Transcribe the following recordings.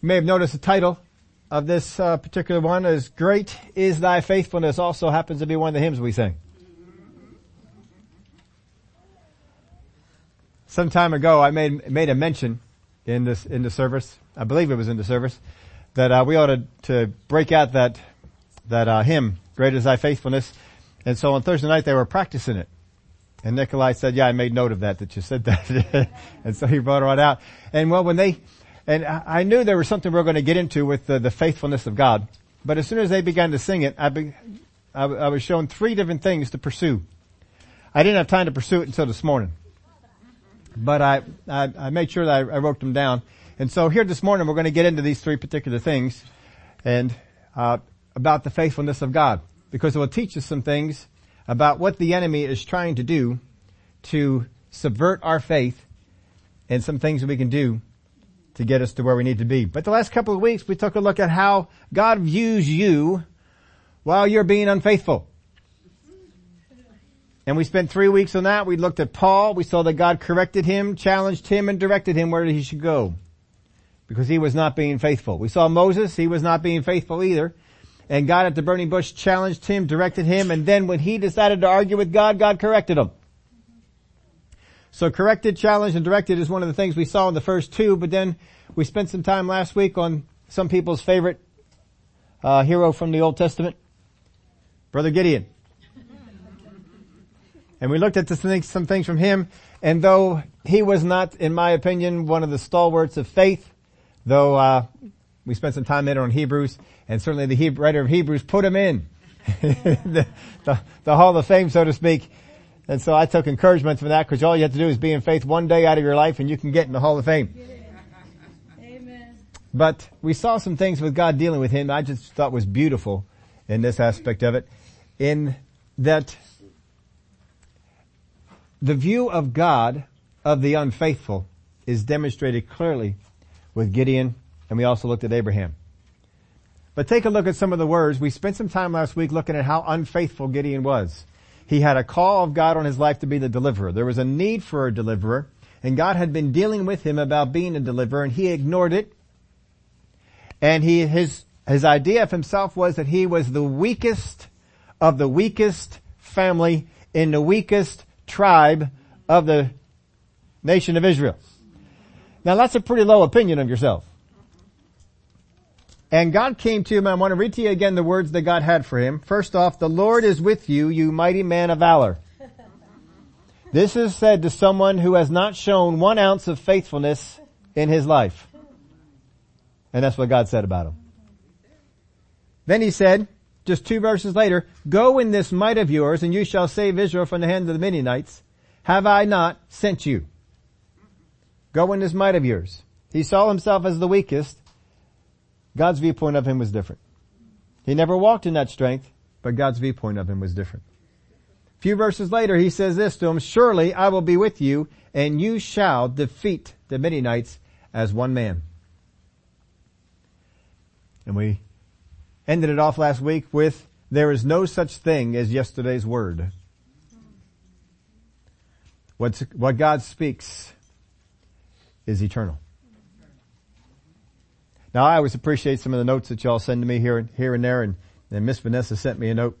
You may have noticed the title of this uh, particular one is Great is Thy Faithfulness also happens to be one of the hymns we sing. Some time ago I made, made a mention in this, in the service, I believe it was in the service, that uh, we ought to, to break out that, that uh, hymn, Great is Thy Faithfulness. And so on Thursday night they were practicing it. And Nikolai said, yeah, I made note of that, that you said that. and so he brought it right out. And well, when they, and I knew there was something we were going to get into with the, the faithfulness of God. But as soon as they began to sing it, I, be, I, I was shown three different things to pursue. I didn't have time to pursue it until this morning. But I, I, I made sure that I, I, wrote them down. And so here this morning we're going to get into these three particular things and, uh, about the faithfulness of God. Because it will teach us some things about what the enemy is trying to do to subvert our faith and some things we can do to get us to where we need to be. But the last couple of weeks we took a look at how God views you while you're being unfaithful. And we spent three weeks on that. We looked at Paul. We saw that God corrected him, challenged him, and directed him where he should go. Because he was not being faithful. We saw Moses. He was not being faithful either. And God at the burning bush challenged him, directed him, and then when he decided to argue with God, God corrected him. So corrected, challenged, and directed is one of the things we saw in the first two, but then we spent some time last week on some people's favorite uh, hero from the Old Testament, Brother Gideon. And we looked at things, some things from him, and though he was not, in my opinion, one of the stalwarts of faith, though uh, we spent some time later on Hebrews, and certainly the Hebrew, writer of Hebrews put him in the, the, the Hall of Fame, so to speak. And so I took encouragement from that because all you have to do is be in faith one day out of your life and you can get in the Hall of Fame. Amen. But we saw some things with God dealing with him I just thought was beautiful in this aspect of it. In that the view of God of the unfaithful is demonstrated clearly with Gideon and we also looked at Abraham. But take a look at some of the words. We spent some time last week looking at how unfaithful Gideon was. He had a call of God on his life to be the deliverer. There was a need for a deliverer, and God had been dealing with him about being a deliverer, and he ignored it. And he, his, his idea of himself was that he was the weakest of the weakest family in the weakest tribe of the nation of Israel. Now that's a pretty low opinion of yourself. And God came to him, I want to read to you again the words that God had for him. First off, the Lord is with you, you mighty man of valor. This is said to someone who has not shown one ounce of faithfulness in his life. And that's what God said about him. Then he said, just two verses later, go in this might of yours and you shall save Israel from the hand of the Midianites. Have I not sent you? Go in this might of yours. He saw himself as the weakest God's viewpoint of him was different. He never walked in that strength, but God's viewpoint of him was different. A few verses later, he says this to him, surely I will be with you and you shall defeat the Midianites as one man. And we ended it off last week with, there is no such thing as yesterday's word. What's, what God speaks is eternal. Now I always appreciate some of the notes that y'all send to me here, and here and there and, then Miss Vanessa sent me a note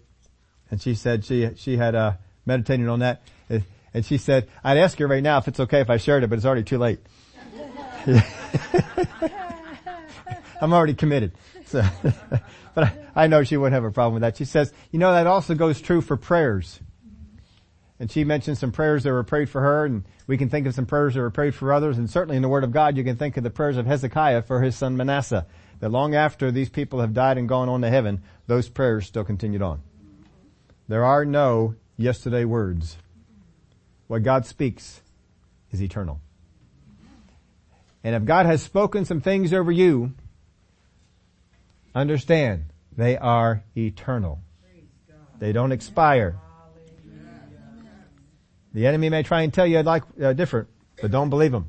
and she said she, she had, uh, meditated on that and she said, I'd ask her right now if it's okay if I shared it, but it's already too late. I'm already committed. So, but I, I know she wouldn't have a problem with that. She says, you know, that also goes true for prayers. And she mentioned some prayers that were prayed for her and we can think of some prayers that were prayed for others, and certainly in the Word of God, you can think of the prayers of Hezekiah for his son Manasseh. That long after these people have died and gone on to heaven, those prayers still continued on. There are no yesterday words. What God speaks is eternal. And if God has spoken some things over you, understand they are eternal. They don't expire. The enemy may try and tell you like uh, different, but don't believe him.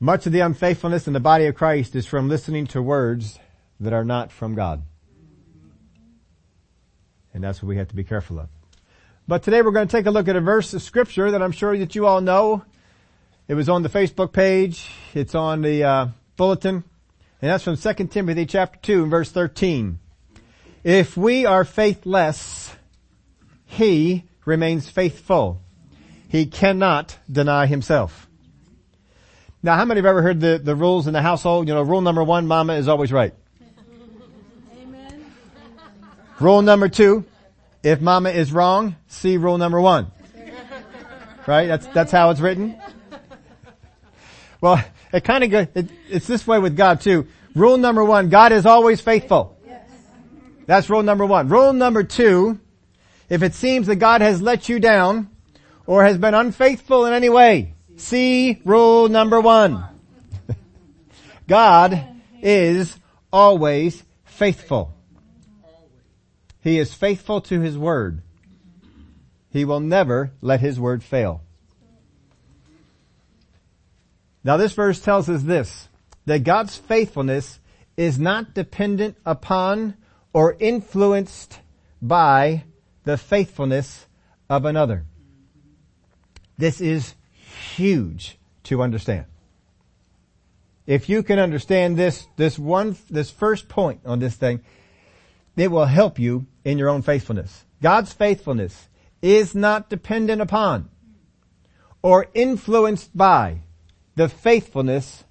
Much of the unfaithfulness in the body of Christ is from listening to words that are not from God. And that's what we have to be careful of. But today we're going to take a look at a verse of scripture that I'm sure that you all know. It was on the Facebook page. It's on the uh, bulletin And that's from 2 Timothy chapter 2 and verse 13. If we are faithless, he remains faithful. He cannot deny himself. Now, how many have ever heard the, the rules in the household? You know, rule number one, mama is always right. Amen. Rule number two, if mama is wrong, see rule number one. Right? That's, that's how it's written. Well, it kind of goes, it, it's this way with God too. Rule number one, God is always faithful. That's rule number one. Rule number two, if it seems that God has let you down or has been unfaithful in any way, see rule number one. God is always faithful. He is faithful to His word. He will never let His word fail. Now this verse tells us this, that God's faithfulness is not dependent upon or influenced by the faithfulness of another. This is huge to understand. If you can understand this, this one, this first point on this thing, it will help you in your own faithfulness. God's faithfulness is not dependent upon or influenced by the faithfulness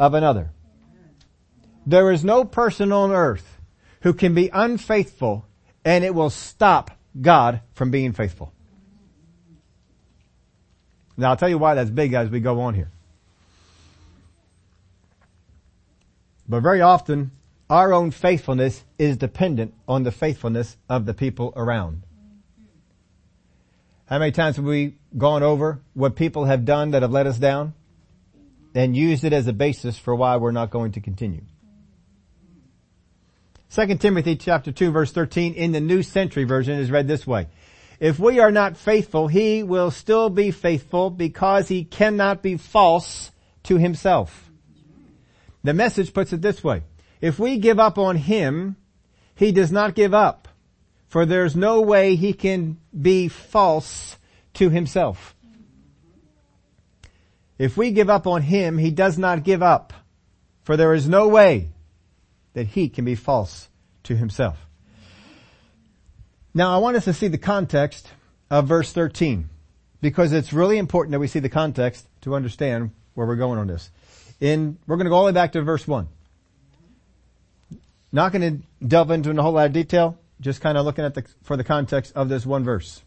of another. There is no person on earth who can be unfaithful and it will stop God from being faithful. Now I'll tell you why that's big as we go on here. But very often, our own faithfulness is dependent on the faithfulness of the people around. How many times have we gone over what people have done that have let us down and used it as a basis for why we're not going to continue? 2 Timothy chapter 2 verse 13 in the New Century Version is read this way. If we are not faithful, he will still be faithful because he cannot be false to himself. The message puts it this way. If we give up on him, he does not give up, for there's no way he can be false to himself. If we give up on him, he does not give up, for there is no way that he can be false to himself. Now I want us to see the context of verse 13 because it's really important that we see the context to understand where we're going on this. In, we're going to go all the way back to verse 1. Not going to delve into a whole lot of detail, just kind of looking at the, for the context of this one verse.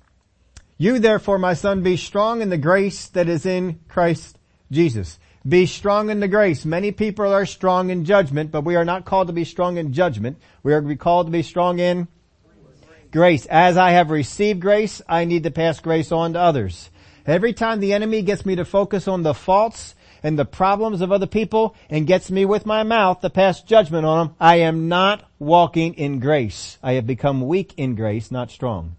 You therefore, my son, be strong in the grace that is in Christ Jesus. Be strong in the grace. Many people are strong in judgment, but we are not called to be strong in judgment. We are called to be strong in grace. As I have received grace, I need to pass grace on to others. Every time the enemy gets me to focus on the faults and the problems of other people and gets me with my mouth to pass judgment on them, I am not walking in grace. I have become weak in grace, not strong.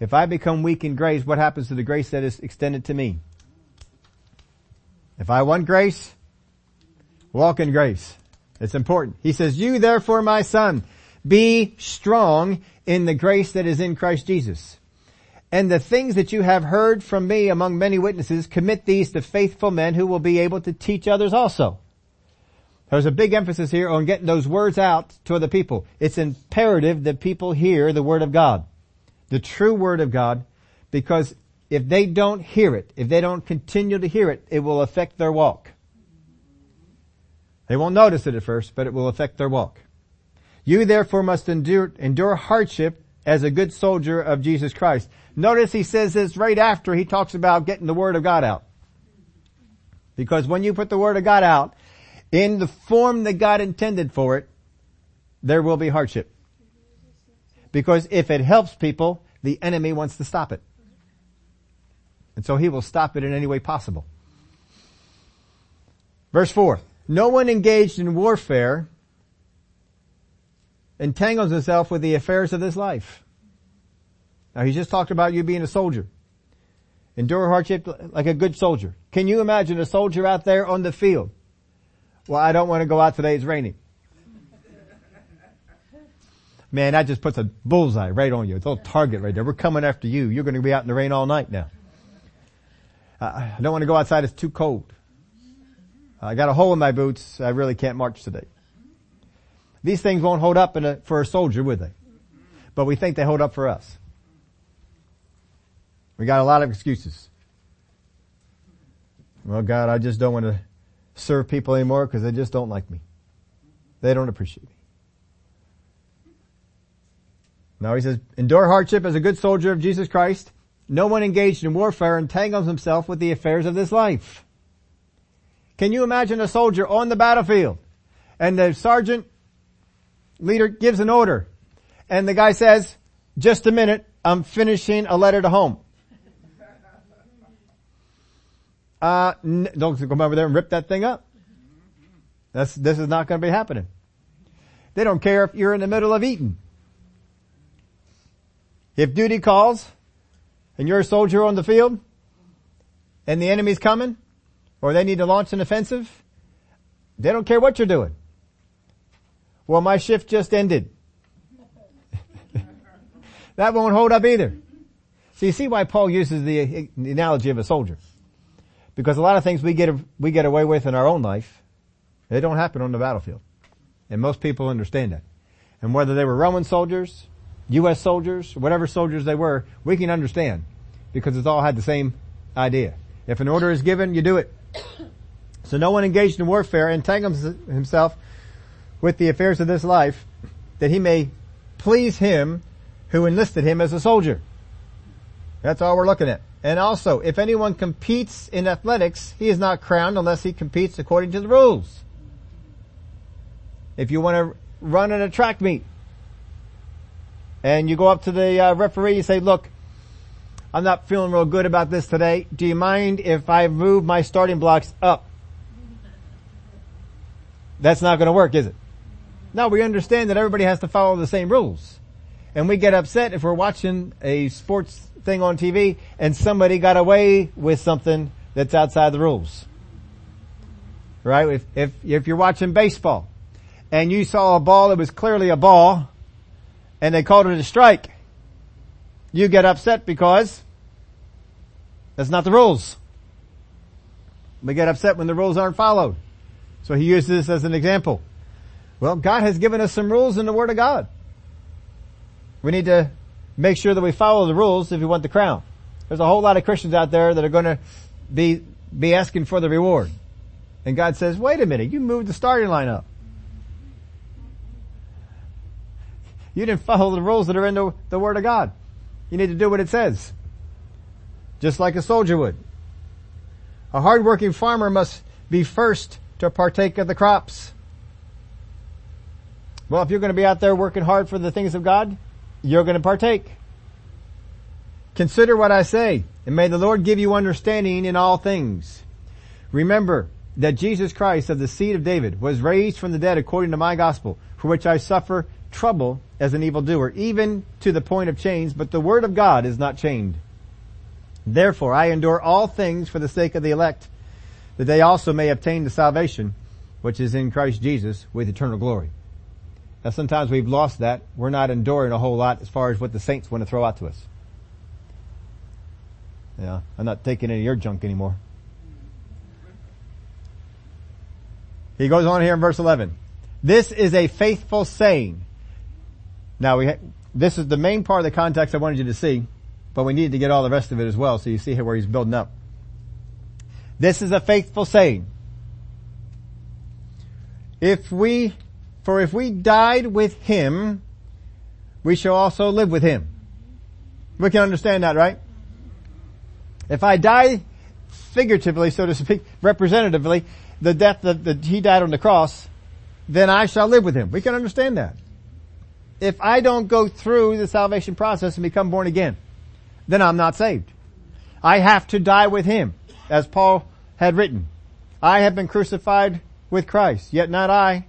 If I become weak in grace, what happens to the grace that is extended to me? If I want grace, walk in grace. It's important. He says, you therefore my son, be strong in the grace that is in Christ Jesus. And the things that you have heard from me among many witnesses, commit these to faithful men who will be able to teach others also. There's a big emphasis here on getting those words out to other people. It's imperative that people hear the Word of God. The true Word of God, because if they don't hear it, if they don't continue to hear it, it will affect their walk. They won't notice it at first, but it will affect their walk. You therefore must endure, endure hardship as a good soldier of Jesus Christ. Notice he says this right after he talks about getting the Word of God out. Because when you put the Word of God out, in the form that God intended for it, there will be hardship. Because if it helps people, the enemy wants to stop it. And so he will stop it in any way possible. Verse 4. No one engaged in warfare entangles himself with the affairs of this life. Now he just talked about you being a soldier. Endure hardship like a good soldier. Can you imagine a soldier out there on the field? Well, I don't want to go out today, it's raining. Man, that just puts a bullseye right on you. It's a little target right there. We're coming after you. You're going to be out in the rain all night now. I don't want to go outside. It's too cold. I got a hole in my boots. I really can't march today. These things won't hold up a, for a soldier, would they? But we think they hold up for us. We got a lot of excuses. Well, God, I just don't want to serve people anymore because they just don't like me. They don't appreciate me. Now he says, endure hardship as a good soldier of Jesus Christ. No one engaged in warfare entangles himself with the affairs of this life. Can you imagine a soldier on the battlefield and the sergeant leader gives an order and the guy says, just a minute, I'm finishing a letter to home. Uh, n- don't come over there and rip that thing up. That's, this is not going to be happening. They don't care if you're in the middle of eating. If duty calls and you're a soldier on the field and the enemy's coming or they need to launch an offensive, they don't care what you're doing. Well, my shift just ended. that won't hold up either. So you see why Paul uses the, the analogy of a soldier. Because a lot of things we get, we get away with in our own life, they don't happen on the battlefield. And most people understand that. And whether they were Roman soldiers, U.S. soldiers, whatever soldiers they were, we can understand because it's all had the same idea. If an order is given, you do it. So no one engaged in warfare entangles himself with the affairs of this life that he may please him who enlisted him as a soldier. That's all we're looking at. And also, if anyone competes in athletics, he is not crowned unless he competes according to the rules. If you want to run in a track meet, and you go up to the uh, referee, you say, look, I'm not feeling real good about this today. Do you mind if I move my starting blocks up? That's not going to work, is it? No, we understand that everybody has to follow the same rules. And we get upset if we're watching a sports thing on TV and somebody got away with something that's outside the rules. Right? If, if, if you're watching baseball and you saw a ball that was clearly a ball and they called it a strike, you get upset because that's not the rules. We get upset when the rules aren't followed. So he uses this as an example. Well, God has given us some rules in the Word of God. We need to make sure that we follow the rules if we want the crown. There's a whole lot of Christians out there that are going to be, be asking for the reward. And God says, wait a minute, you moved the starting line up. You didn't follow the rules that are in the, the Word of God. You need to do what it says. Just like a soldier would. A hardworking farmer must be first to partake of the crops. Well, if you're going to be out there working hard for the things of God, you're going to partake. Consider what I say, and may the Lord give you understanding in all things. Remember that Jesus Christ of the seed of David was raised from the dead according to my gospel, for which I suffer trouble as an evildoer, even to the point of chains, but the word of God is not chained. Therefore I endure all things for the sake of the elect, that they also may obtain the salvation which is in Christ Jesus with eternal glory. Now sometimes we've lost that. We're not enduring a whole lot as far as what the saints want to throw out to us. Yeah, I'm not taking any of your junk anymore. He goes on here in verse 11. This is a faithful saying. Now we, ha- this is the main part of the context I wanted you to see, but we need to get all the rest of it as well so you see here where he's building up. This is a faithful saying. If we, for if we died with him, we shall also live with him. We can understand that, right? If I die figuratively, so to speak, representatively, the death that he died on the cross, then I shall live with him. We can understand that. If I don't go through the salvation process and become born again, then I'm not saved. I have to die with him, as Paul had written. I have been crucified with Christ, yet not I.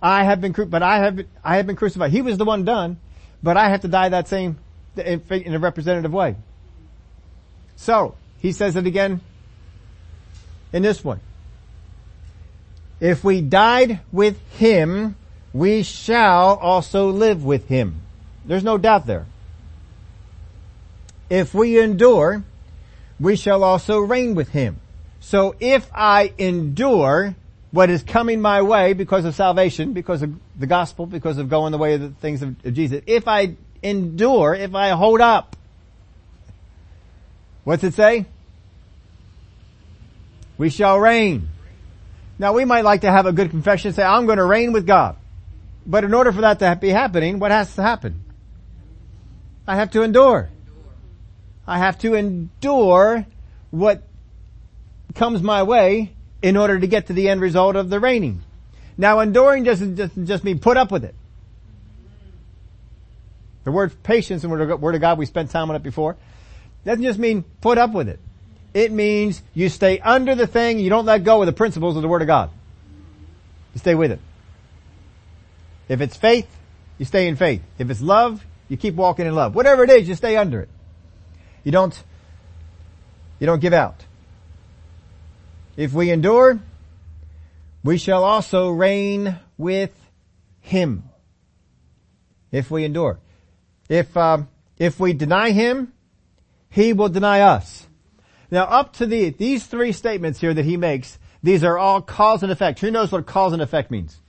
I have been, but I have, I have been crucified. He was the one done, but I have to die that same, in, in a representative way. So, he says it again in this one. If we died with him, we shall also live with him. There's no doubt there. If we endure, we shall also reign with him. So if I endure what is coming my way because of salvation, because of the gospel, because of going the way of the things of, Jesus, if I endure, if I hold up, what's it say? We shall reign. Now we might like to have a good confession say, I'm going to reign with God. But in order for that to be happening, what has to happen? I have to endure. I have to endure what comes my way in order to get to the end result of the reigning. Now enduring doesn't just, just mean put up with it. The word patience and word of God, we spent time on it before, doesn't just mean put up with it. It means you stay under the thing, you don't let go of the principles of the word of God. You stay with it. If it's faith, you stay in faith. If it's love, you keep walking in love. Whatever it is, you stay under it. You don't, you don't give out. If we endure, we shall also reign with Him. If we endure. If, um, if we deny Him, He will deny us. Now up to the, these three statements here that He makes, these are all cause and effect. Who knows what cause and effect means?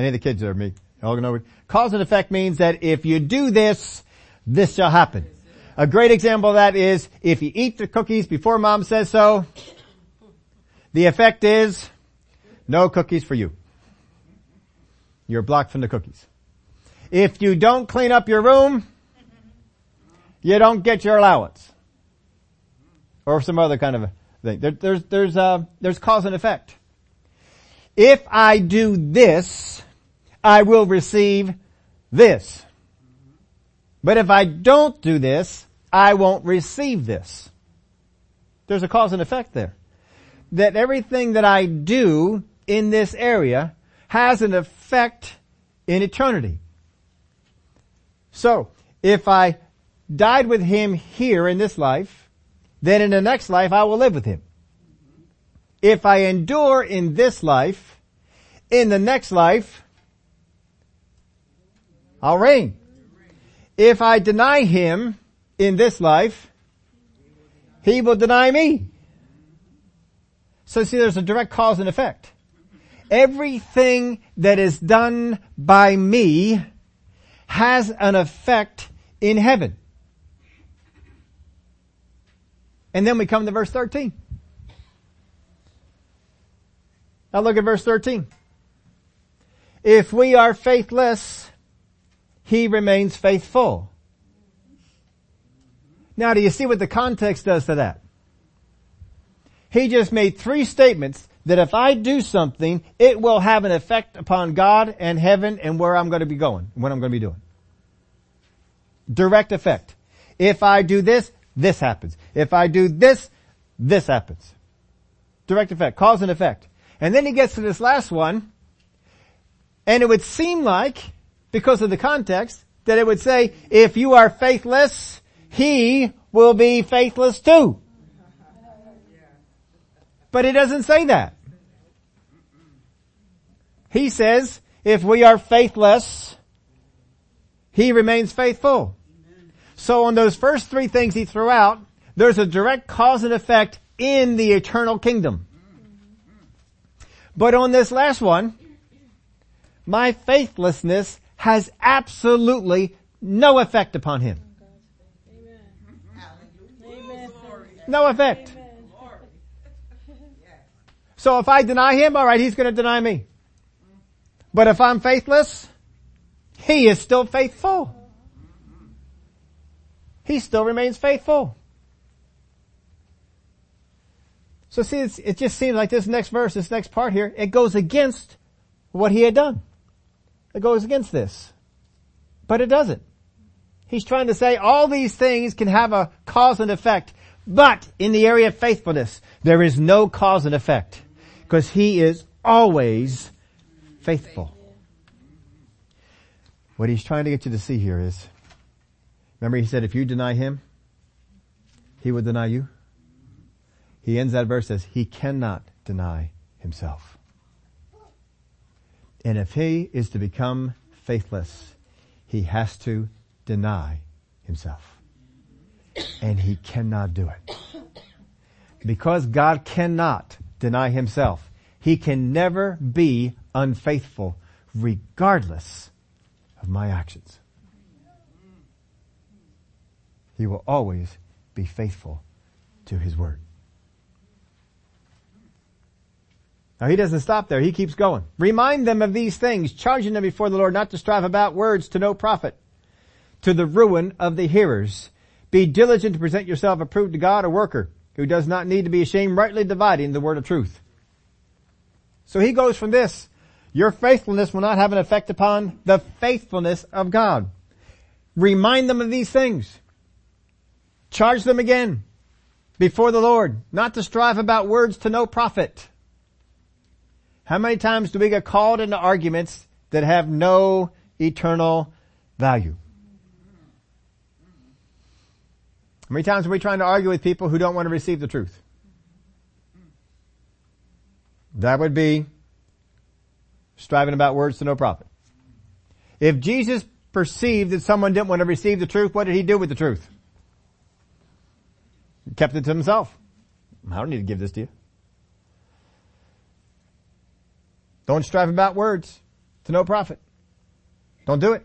Any of the kids or me? All know cause and effect means that if you do this, this shall happen. A great example of that is if you eat the cookies before mom says so, the effect is no cookies for you. You're blocked from the cookies. If you don't clean up your room, you don't get your allowance. Or some other kind of thing. There, there's, there's, uh, there's cause and effect. If I do this, I will receive this. But if I don't do this, I won't receive this. There's a cause and effect there. That everything that I do in this area has an effect in eternity. So, if I died with Him here in this life, then in the next life I will live with Him. If I endure in this life, in the next life, I'll reign. If I deny Him, in this life, he will deny me. So see, there's a direct cause and effect. Everything that is done by me has an effect in heaven. And then we come to verse 13. Now look at verse 13. If we are faithless, he remains faithful now do you see what the context does to that? He just made three statements that if I do something, it will have an effect upon God and heaven and where I'm going to be going, what I'm going to be doing. Direct effect. If I do this, this happens. If I do this, this happens. Direct effect, cause and effect. And then he gets to this last one, and it would seem like, because of the context, that it would say, if you are faithless, he will be faithless too. But it doesn't say that. He says, if we are faithless, he remains faithful. So on those first three things he threw out, there's a direct cause and effect in the eternal kingdom. But on this last one, my faithlessness has absolutely no effect upon him. No effect. So if I deny him, alright, he's gonna deny me. But if I'm faithless, he is still faithful. He still remains faithful. So see, it just seems like this next verse, this next part here, it goes against what he had done. It goes against this. But it doesn't. He's trying to say all these things can have a cause and effect. But in the area of faithfulness, there is no cause and effect because he is always faithful. What he's trying to get you to see here is, remember he said if you deny him, he will deny you. He ends that verse as he cannot deny himself. And if he is to become faithless, he has to deny himself and he cannot do it. Because God cannot deny himself. He can never be unfaithful regardless of my actions. He will always be faithful to his word. Now he doesn't stop there. He keeps going. Remind them of these things, charging them before the Lord not to strive about words to no profit, to the ruin of the hearers. Be diligent to present yourself approved to God, a worker who does not need to be ashamed, rightly dividing the word of truth. So he goes from this, your faithfulness will not have an effect upon the faithfulness of God. Remind them of these things. Charge them again before the Lord, not to strive about words to no profit. How many times do we get called into arguments that have no eternal value? How many times are we trying to argue with people who don't want to receive the truth? That would be striving about words to no profit. If Jesus perceived that someone didn't want to receive the truth, what did he do with the truth? He kept it to himself. I don't need to give this to you. Don't strive about words to no profit. Don't do it.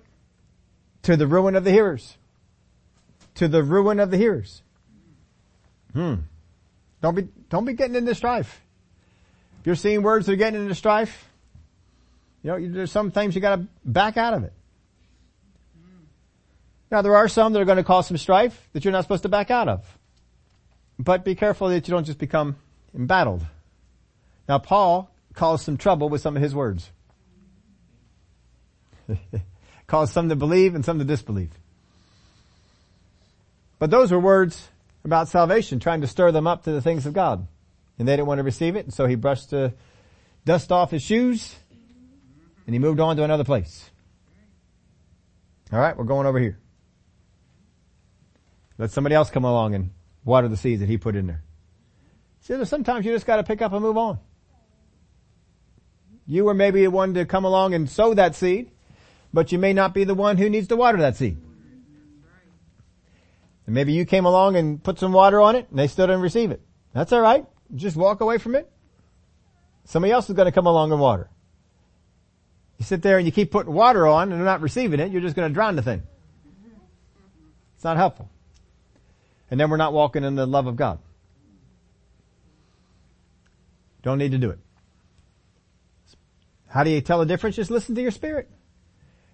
To the ruin of the hearers. To the ruin of the hearers. Hmm. Don't be, don't be getting into strife. If you're seeing words that are getting into strife, you know, there's some things you gotta back out of it. Now there are some that are going to cause some strife that you're not supposed to back out of. But be careful that you don't just become embattled. Now Paul caused some trouble with some of his words. caused some to believe and some to disbelieve. But those were words about salvation, trying to stir them up to the things of God. And they didn't want to receive it, and so he brushed the dust off his shoes, and he moved on to another place. Alright, we're going over here. Let somebody else come along and water the seeds that he put in there. See, sometimes you just gotta pick up and move on. You were maybe the one to come along and sow that seed, but you may not be the one who needs to water that seed. And maybe you came along and put some water on it and they still didn't receive it. That's alright. Just walk away from it. Somebody else is going to come along and water. You sit there and you keep putting water on and they're not receiving it, you're just going to drown the thing. It's not helpful. And then we're not walking in the love of God. Don't need to do it. How do you tell the difference? Just listen to your spirit.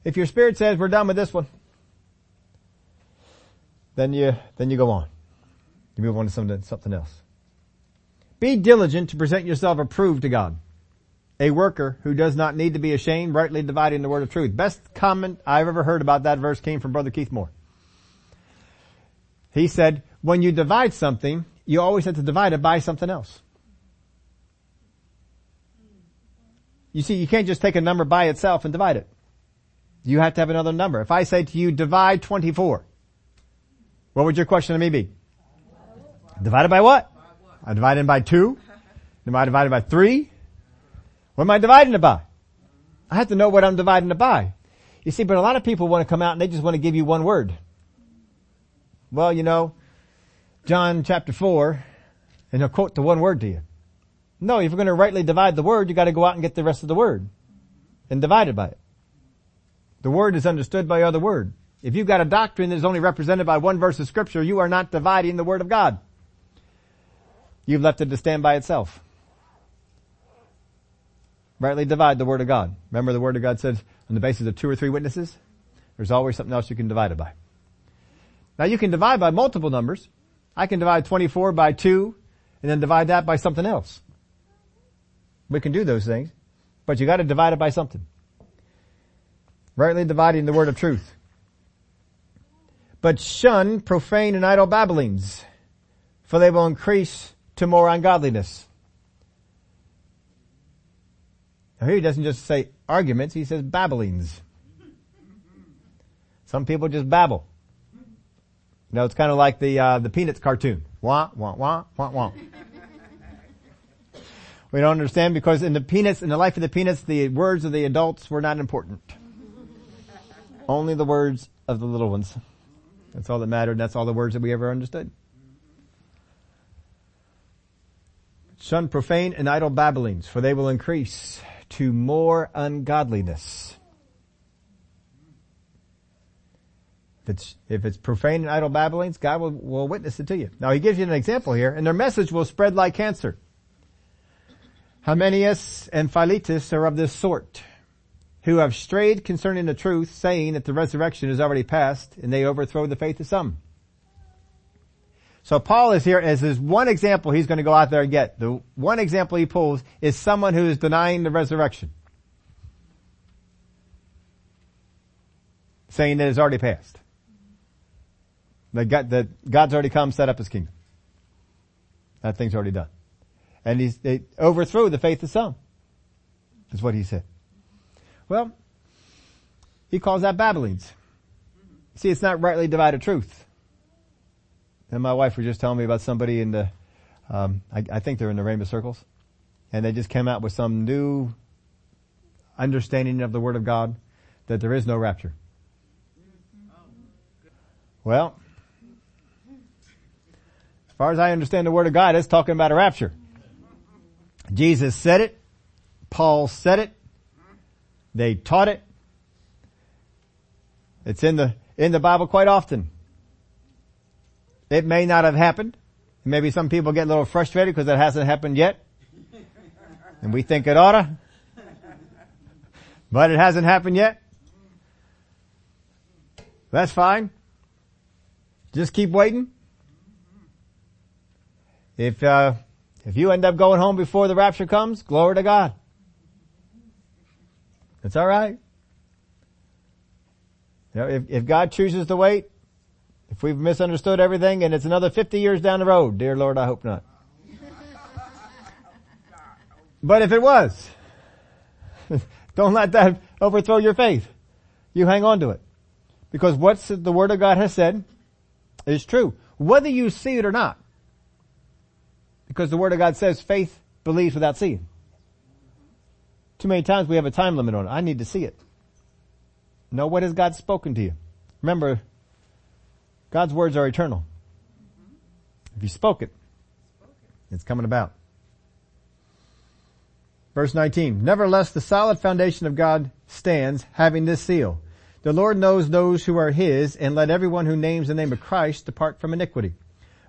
If your spirit says we're done with this one, then you, then you go on. You move on to something, something else. Be diligent to present yourself approved to God. A worker who does not need to be ashamed, rightly dividing the word of truth. Best comment I've ever heard about that verse came from Brother Keith Moore. He said, when you divide something, you always have to divide it by something else. You see, you can't just take a number by itself and divide it. You have to have another number. If I say to you, divide 24, what would your question to me be? Divided by what? I divide it by two. Am I divided by three? What am I dividing it by? I have to know what I'm dividing it by. You see, but a lot of people want to come out and they just want to give you one word. Well, you know, John chapter four, and they'll quote the one word to you. No, if you're going to rightly divide the word, you got to go out and get the rest of the word and divide it by it. The word is understood by other word. If you've got a doctrine that is only represented by one verse of scripture, you are not dividing the word of God. You've left it to stand by itself. Rightly divide the word of God. Remember the word of God says on the basis of two or three witnesses, there's always something else you can divide it by. Now you can divide by multiple numbers. I can divide 24 by 2 and then divide that by something else. We can do those things, but you gotta divide it by something. Rightly dividing the word of truth. But shun profane and idle babblings, for they will increase to more ungodliness. Now here he doesn't just say arguments, he says babblings. Some people just babble. You know, it's kind of like the, uh, the Peanuts cartoon. Wah, wah, wah, wah, wah. We don't understand because in the peanuts, in the life of the peanuts, the words of the adults were not important. Only the words of the little ones. That's all that mattered. And that's all the words that we ever understood. Shun profane and idle babblings, for they will increase to more ungodliness. If it's, if it's profane and idle babblings, God will, will witness it to you. Now he gives you an example here, and their message will spread like cancer. Hymenaeus and Philetus are of this sort, who have strayed concerning the truth, saying that the resurrection is already past, and they overthrow the faith of some. So Paul is here as his one example he's going to go out there and get. The one example he pulls is someone who is denying the resurrection. Saying that it's already passed. That God's already come, set up his kingdom. That thing's already done. And he's, they overthrew the faith of some. That's what he said. Well, he calls that babblings. See, it's not rightly divided truth. And my wife was just telling me about somebody in the, um, I, I think they're in the Rainbow Circles, and they just came out with some new understanding of the Word of God that there is no rapture. Well, as far as I understand the Word of God, it's talking about a rapture. Jesus said it. Paul said it. They taught it. It's in the, in the Bible quite often. It may not have happened. Maybe some people get a little frustrated because it hasn't happened yet. And we think it oughta. But it hasn't happened yet. That's fine. Just keep waiting. If, uh, if you end up going home before the rapture comes, glory to God. It's alright. You know, if, if God chooses to wait, if we've misunderstood everything and it's another 50 years down the road, dear Lord, I hope not. But if it was, don't let that overthrow your faith. You hang on to it. Because what the Word of God has said is true. Whether you see it or not. Because the Word of God says faith believes without seeing. Too many times we have a time limit on it. I need to see it. No, what has God spoken to you? Remember, God's words are eternal. If you spoke it, it's coming about. Verse 19, nevertheless the solid foundation of God stands having this seal. The Lord knows those who are his and let everyone who names the name of Christ depart from iniquity.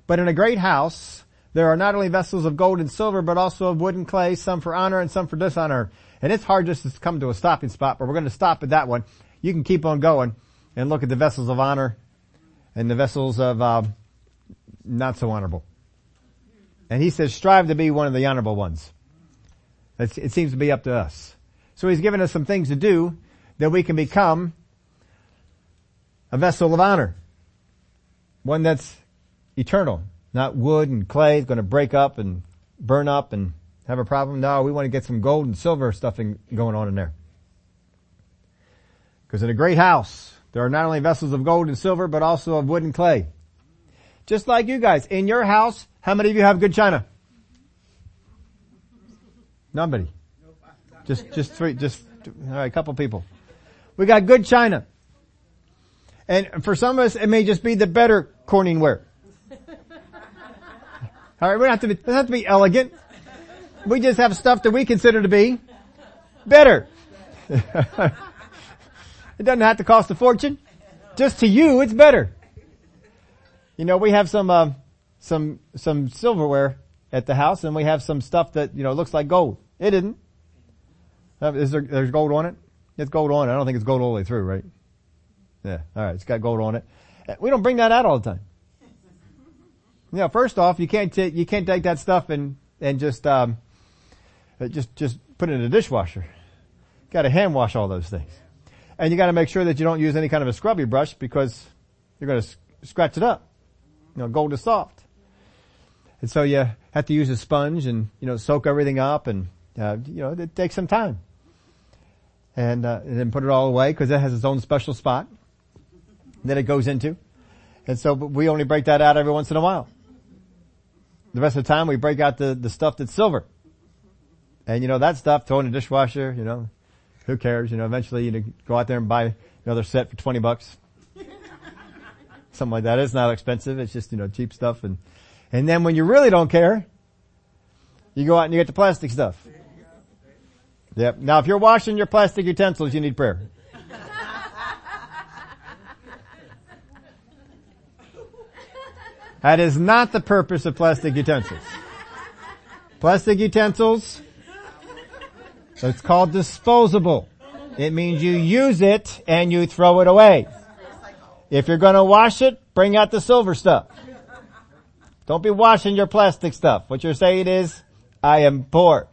But in a great house, there are not only vessels of gold and silver, but also of wood and clay, some for honor and some for dishonor. And it's hard just to come to a stopping spot, but we're going to stop at that one. You can keep on going and look at the vessels of honor and the vessels of uh, not so honorable. And he says, strive to be one of the honorable ones. It's, it seems to be up to us. So he's given us some things to do that we can become a vessel of honor. One that's eternal, not wood and clay is going to break up and burn up and have a problem. No, we want to get some gold and silver stuffing going on in there. Because in a great house, there are not only vessels of gold and silver, but also of wood and clay. Just like you guys, in your house, how many of you have good china? Nobody. Just, just three, just, all right, a couple people. We got good china. And for some of us, it may just be the better Corningware. All right, we don't have to be, doesn't have to be elegant. We just have stuff that we consider to be better. It doesn't have to cost a fortune. Just to you, it's better. You know, we have some, uh, some, some silverware at the house and we have some stuff that, you know, looks like gold. It isn't. Uh, is there, there's gold on it? It's gold on it. I don't think it's gold all the way through, right? Yeah. Alright. It's got gold on it. Uh, we don't bring that out all the time. You know, first off, you can't t- you can't take that stuff and, and just, um, uh, just, just put it in a dishwasher. You Got to hand wash all those things. And you gotta make sure that you don't use any kind of a scrubby brush because you're gonna scratch it up. You know, gold is soft. And so you have to use a sponge and, you know, soak everything up and, uh, you know, it takes some time. And, uh, and then put it all away because it has its own special spot that it goes into. And so we only break that out every once in a while. The rest of the time we break out the, the stuff that's silver. And you know, that stuff, throw in the dishwasher, you know, who cares? You know, eventually you go out there and buy another set for 20 bucks. Something like that. It's not expensive. It's just, you know, cheap stuff. And, and then when you really don't care, You go out and you get the plastic stuff. Yep. Now if you're washing your plastic utensils, you need prayer. That is not the purpose of plastic utensils. Plastic utensils, it's called disposable. It means you use it and you throw it away. If you're gonna wash it, bring out the silver stuff. Don't be washing your plastic stuff. What you're saying is, I am poor.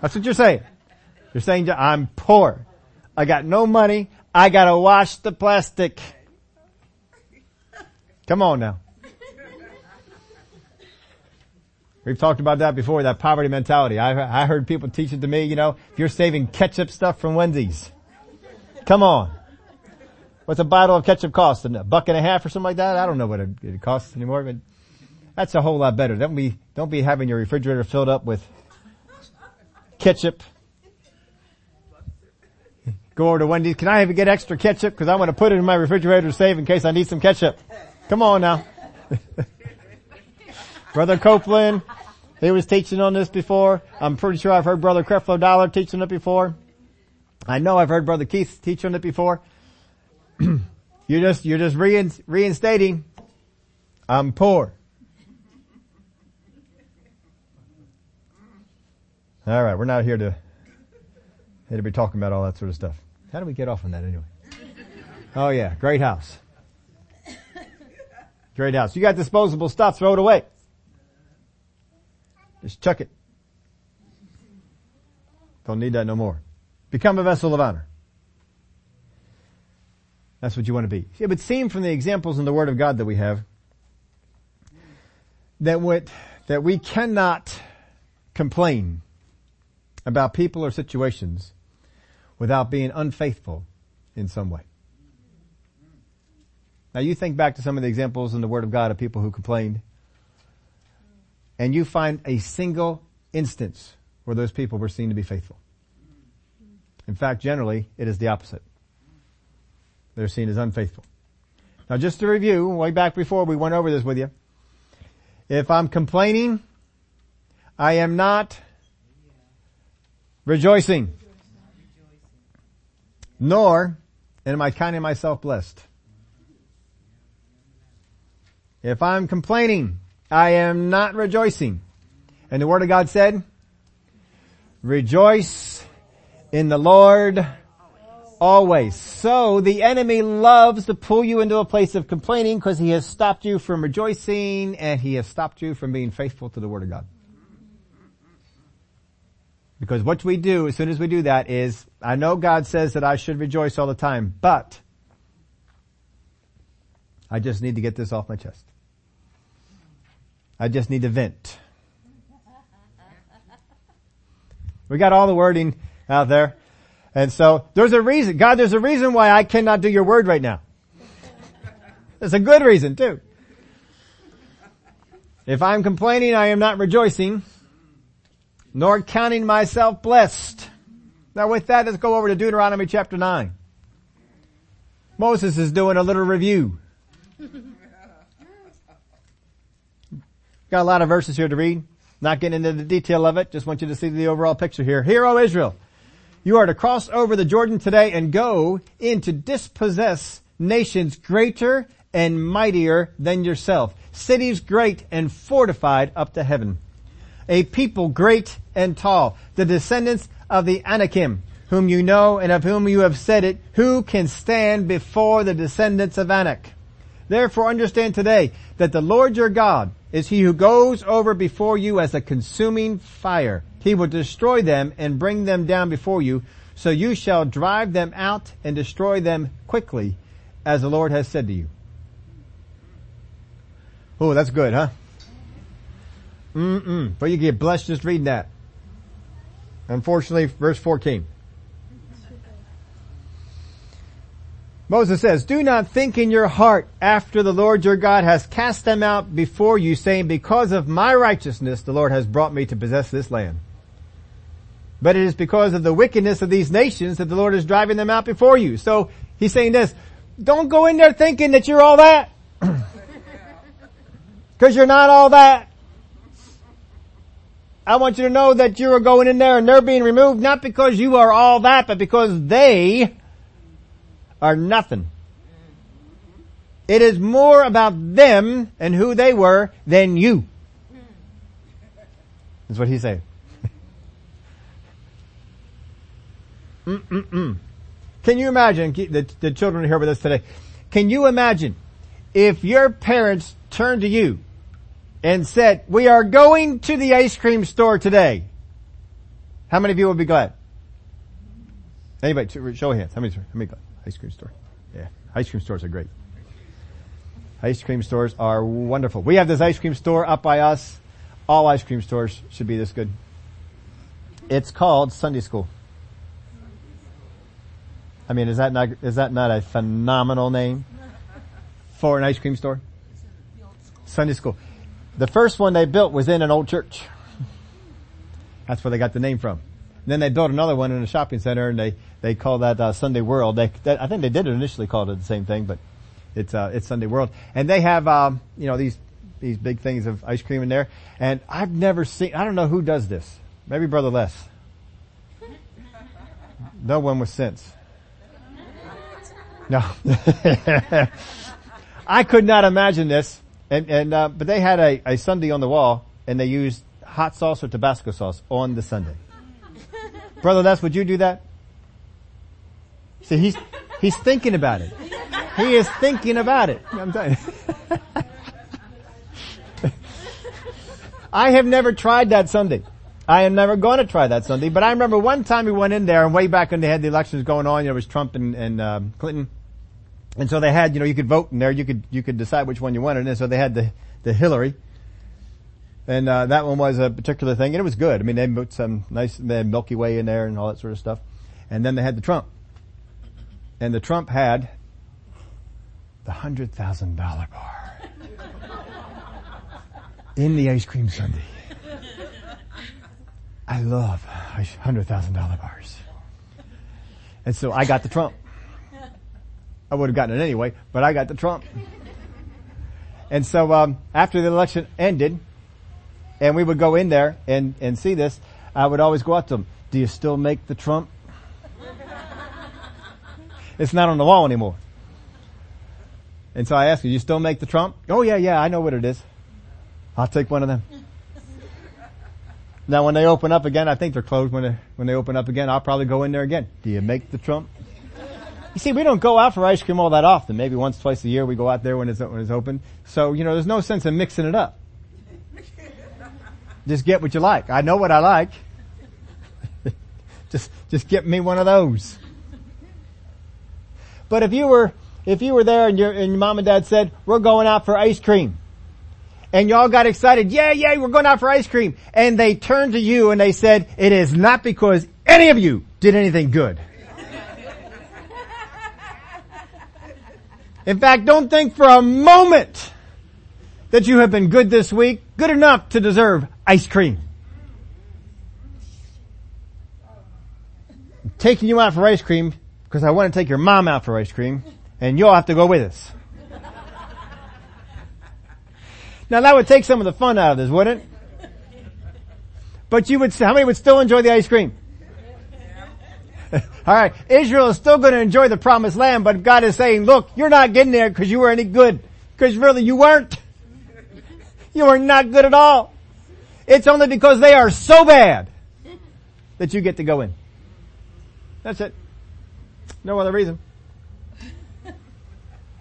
That's what you're saying. You're saying, I'm poor. I got no money. I gotta wash the plastic. Come on now. We've talked about that before, that poverty mentality. I, I heard people teach it to me, you know, if you're saving ketchup stuff from Wendy's. Come on. What's a bottle of ketchup cost? A buck and a half or something like that? I don't know what it, costs anymore, but that's a whole lot better. Don't be, don't be having your refrigerator filled up with ketchup. Go over to Wendy's. Can I have get extra ketchup? Cause I want to put it in my refrigerator to save in case I need some ketchup. Come on now. Brother Copeland, he was teaching on this before. I'm pretty sure I've heard Brother Creflo Dollar teaching it before. I know I've heard Brother Keith teach on it before. you're just, you're just reinstating, I'm poor. All right, we're not here to, here to be talking about all that sort of stuff. How do we get off on that anyway? Oh yeah, great house. Great house. You got disposable stuff, throw it away. Just chuck it. Don't need that no more. Become a vessel of honor. That's what you want to be. It would seem from the examples in the Word of God that we have that what, that we cannot complain about people or situations without being unfaithful in some way. Now you think back to some of the examples in the Word of God of people who complained and you find a single instance where those people were seen to be faithful. In fact, generally, it is the opposite. They're seen as unfaithful. Now just to review, way back before we went over this with you, if I'm complaining, I am not rejoicing. Nor am I counting myself blessed. If I'm complaining, I am not rejoicing. And the word of God said, rejoice in the Lord always. So the enemy loves to pull you into a place of complaining because he has stopped you from rejoicing and he has stopped you from being faithful to the word of God. Because what we do as soon as we do that is, I know God says that I should rejoice all the time, but I just need to get this off my chest. I just need to vent. We got all the wording out there. And so there's a reason, God, there's a reason why I cannot do your word right now. There's a good reason too. If I'm complaining, I am not rejoicing, nor counting myself blessed. Now with that, let's go over to Deuteronomy chapter 9. Moses is doing a little review. Got a lot of verses here to read. Not getting into the detail of it. Just want you to see the overall picture here. Hear, O Israel. You are to cross over the Jordan today and go in to dispossess nations greater and mightier than yourself. Cities great and fortified up to heaven. A people great and tall. The descendants of the Anakim, whom you know and of whom you have said it, who can stand before the descendants of Anak? Therefore understand today that the Lord your God is he who goes over before you as a consuming fire. He will destroy them and bring them down before you, so you shall drive them out and destroy them quickly, as the Lord has said to you. Oh, that's good, huh? Mm-mm. But you get blessed just reading that. Unfortunately, verse 14. Moses says, do not think in your heart after the Lord your God has cast them out before you saying, because of my righteousness the Lord has brought me to possess this land. But it is because of the wickedness of these nations that the Lord is driving them out before you. So he's saying this, don't go in there thinking that you're all that. Cause you're not all that. I want you to know that you are going in there and they're being removed not because you are all that, but because they are nothing. It is more about them and who they were than you. That's what he's saying. Can you imagine, the, the children here with us today, can you imagine if your parents turned to you and said, we are going to the ice cream store today? How many of you would be glad? Anybody, show of hands. How many, how many glad? Ice cream store. Yeah. Ice cream stores are great. Ice cream stores are wonderful. We have this ice cream store up by us. All ice cream stores should be this good. It's called Sunday School. I mean, is that not, is that not a phenomenal name for an ice cream store? Sunday school. The first one they built was in an old church. That's where they got the name from. And then they built another one in a shopping center and they, they call that uh, Sunday World. They, I think they did it initially call it the same thing, but it's, uh, it's Sunday World. And they have, um, you know, these, these big things of ice cream in there. And I've never seen, I don't know who does this. Maybe Brother Les. No one with sense. No. I could not imagine this. And, and uh, but they had a, a sundae on the wall and they used hot sauce or Tabasco sauce on the sundae. Brother Les, would you do that? See, he's, he's thinking about it. He is thinking about it. I'm telling you. I have never tried that sundae. I am never going to try that sundae, but I remember one time we went in there and way back when they had the elections going on, you know, it was Trump and, and um, Clinton. And so they had, you know, you could vote in there, you could, you could decide which one you wanted, and so they had the, the Hillary. And, uh, that one was a particular thing, and it was good. I mean, they put some nice, they had Milky Way in there and all that sort of stuff. And then they had the Trump. And the Trump had the hundred thousand dollar bar in the ice cream sundae. I love hundred thousand dollar bars. And so I got the Trump. I would have gotten it anyway, but I got the Trump. And so um, after the election ended, and we would go in there and, and see this, I would always go up to them, do you still make the Trump? It's not on the wall anymore. And so I asked, do you still make the Trump? Oh yeah, yeah, I know what it is. I'll take one of them. now when they open up again, I think they're closed when they, when they open up again, I'll probably go in there again. Do you make the Trump? You see, we don't go out for ice cream all that often. Maybe once, twice a year we go out there when it's, when it's open. So, you know, there's no sense in mixing it up. Just get what you like. I know what I like. just, just get me one of those. But if you were, if you were there and your, and your mom and dad said, we're going out for ice cream. And y'all got excited. Yeah, yeah, we're going out for ice cream. And they turned to you and they said, it is not because any of you did anything good. In fact, don't think for a moment that you have been good this week, good enough to deserve ice cream. Taking you out for ice cream because I want to take your mom out for ice cream and you'll have to go with us. now that would take some of the fun out of this, wouldn't it? But you would, how many would still enjoy the ice cream? Alright, Israel is still going to enjoy the promised land, but God is saying, look, you're not getting there because you were any good. Because really you weren't. You were not good at all. It's only because they are so bad that you get to go in. That's it. No other reason.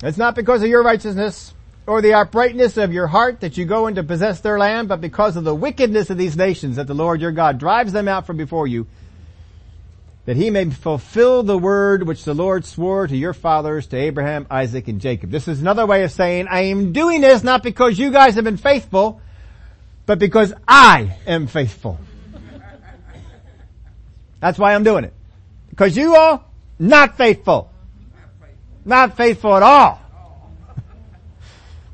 It's not because of your righteousness or the uprightness of your heart that you go in to possess their land, but because of the wickedness of these nations that the Lord your God drives them out from before you that he may fulfill the word which the Lord swore to your fathers, to Abraham, Isaac, and Jacob. This is another way of saying, I am doing this not because you guys have been faithful, but because I am faithful. That's why I'm doing it. Because you all, not faithful. Not faithful at all.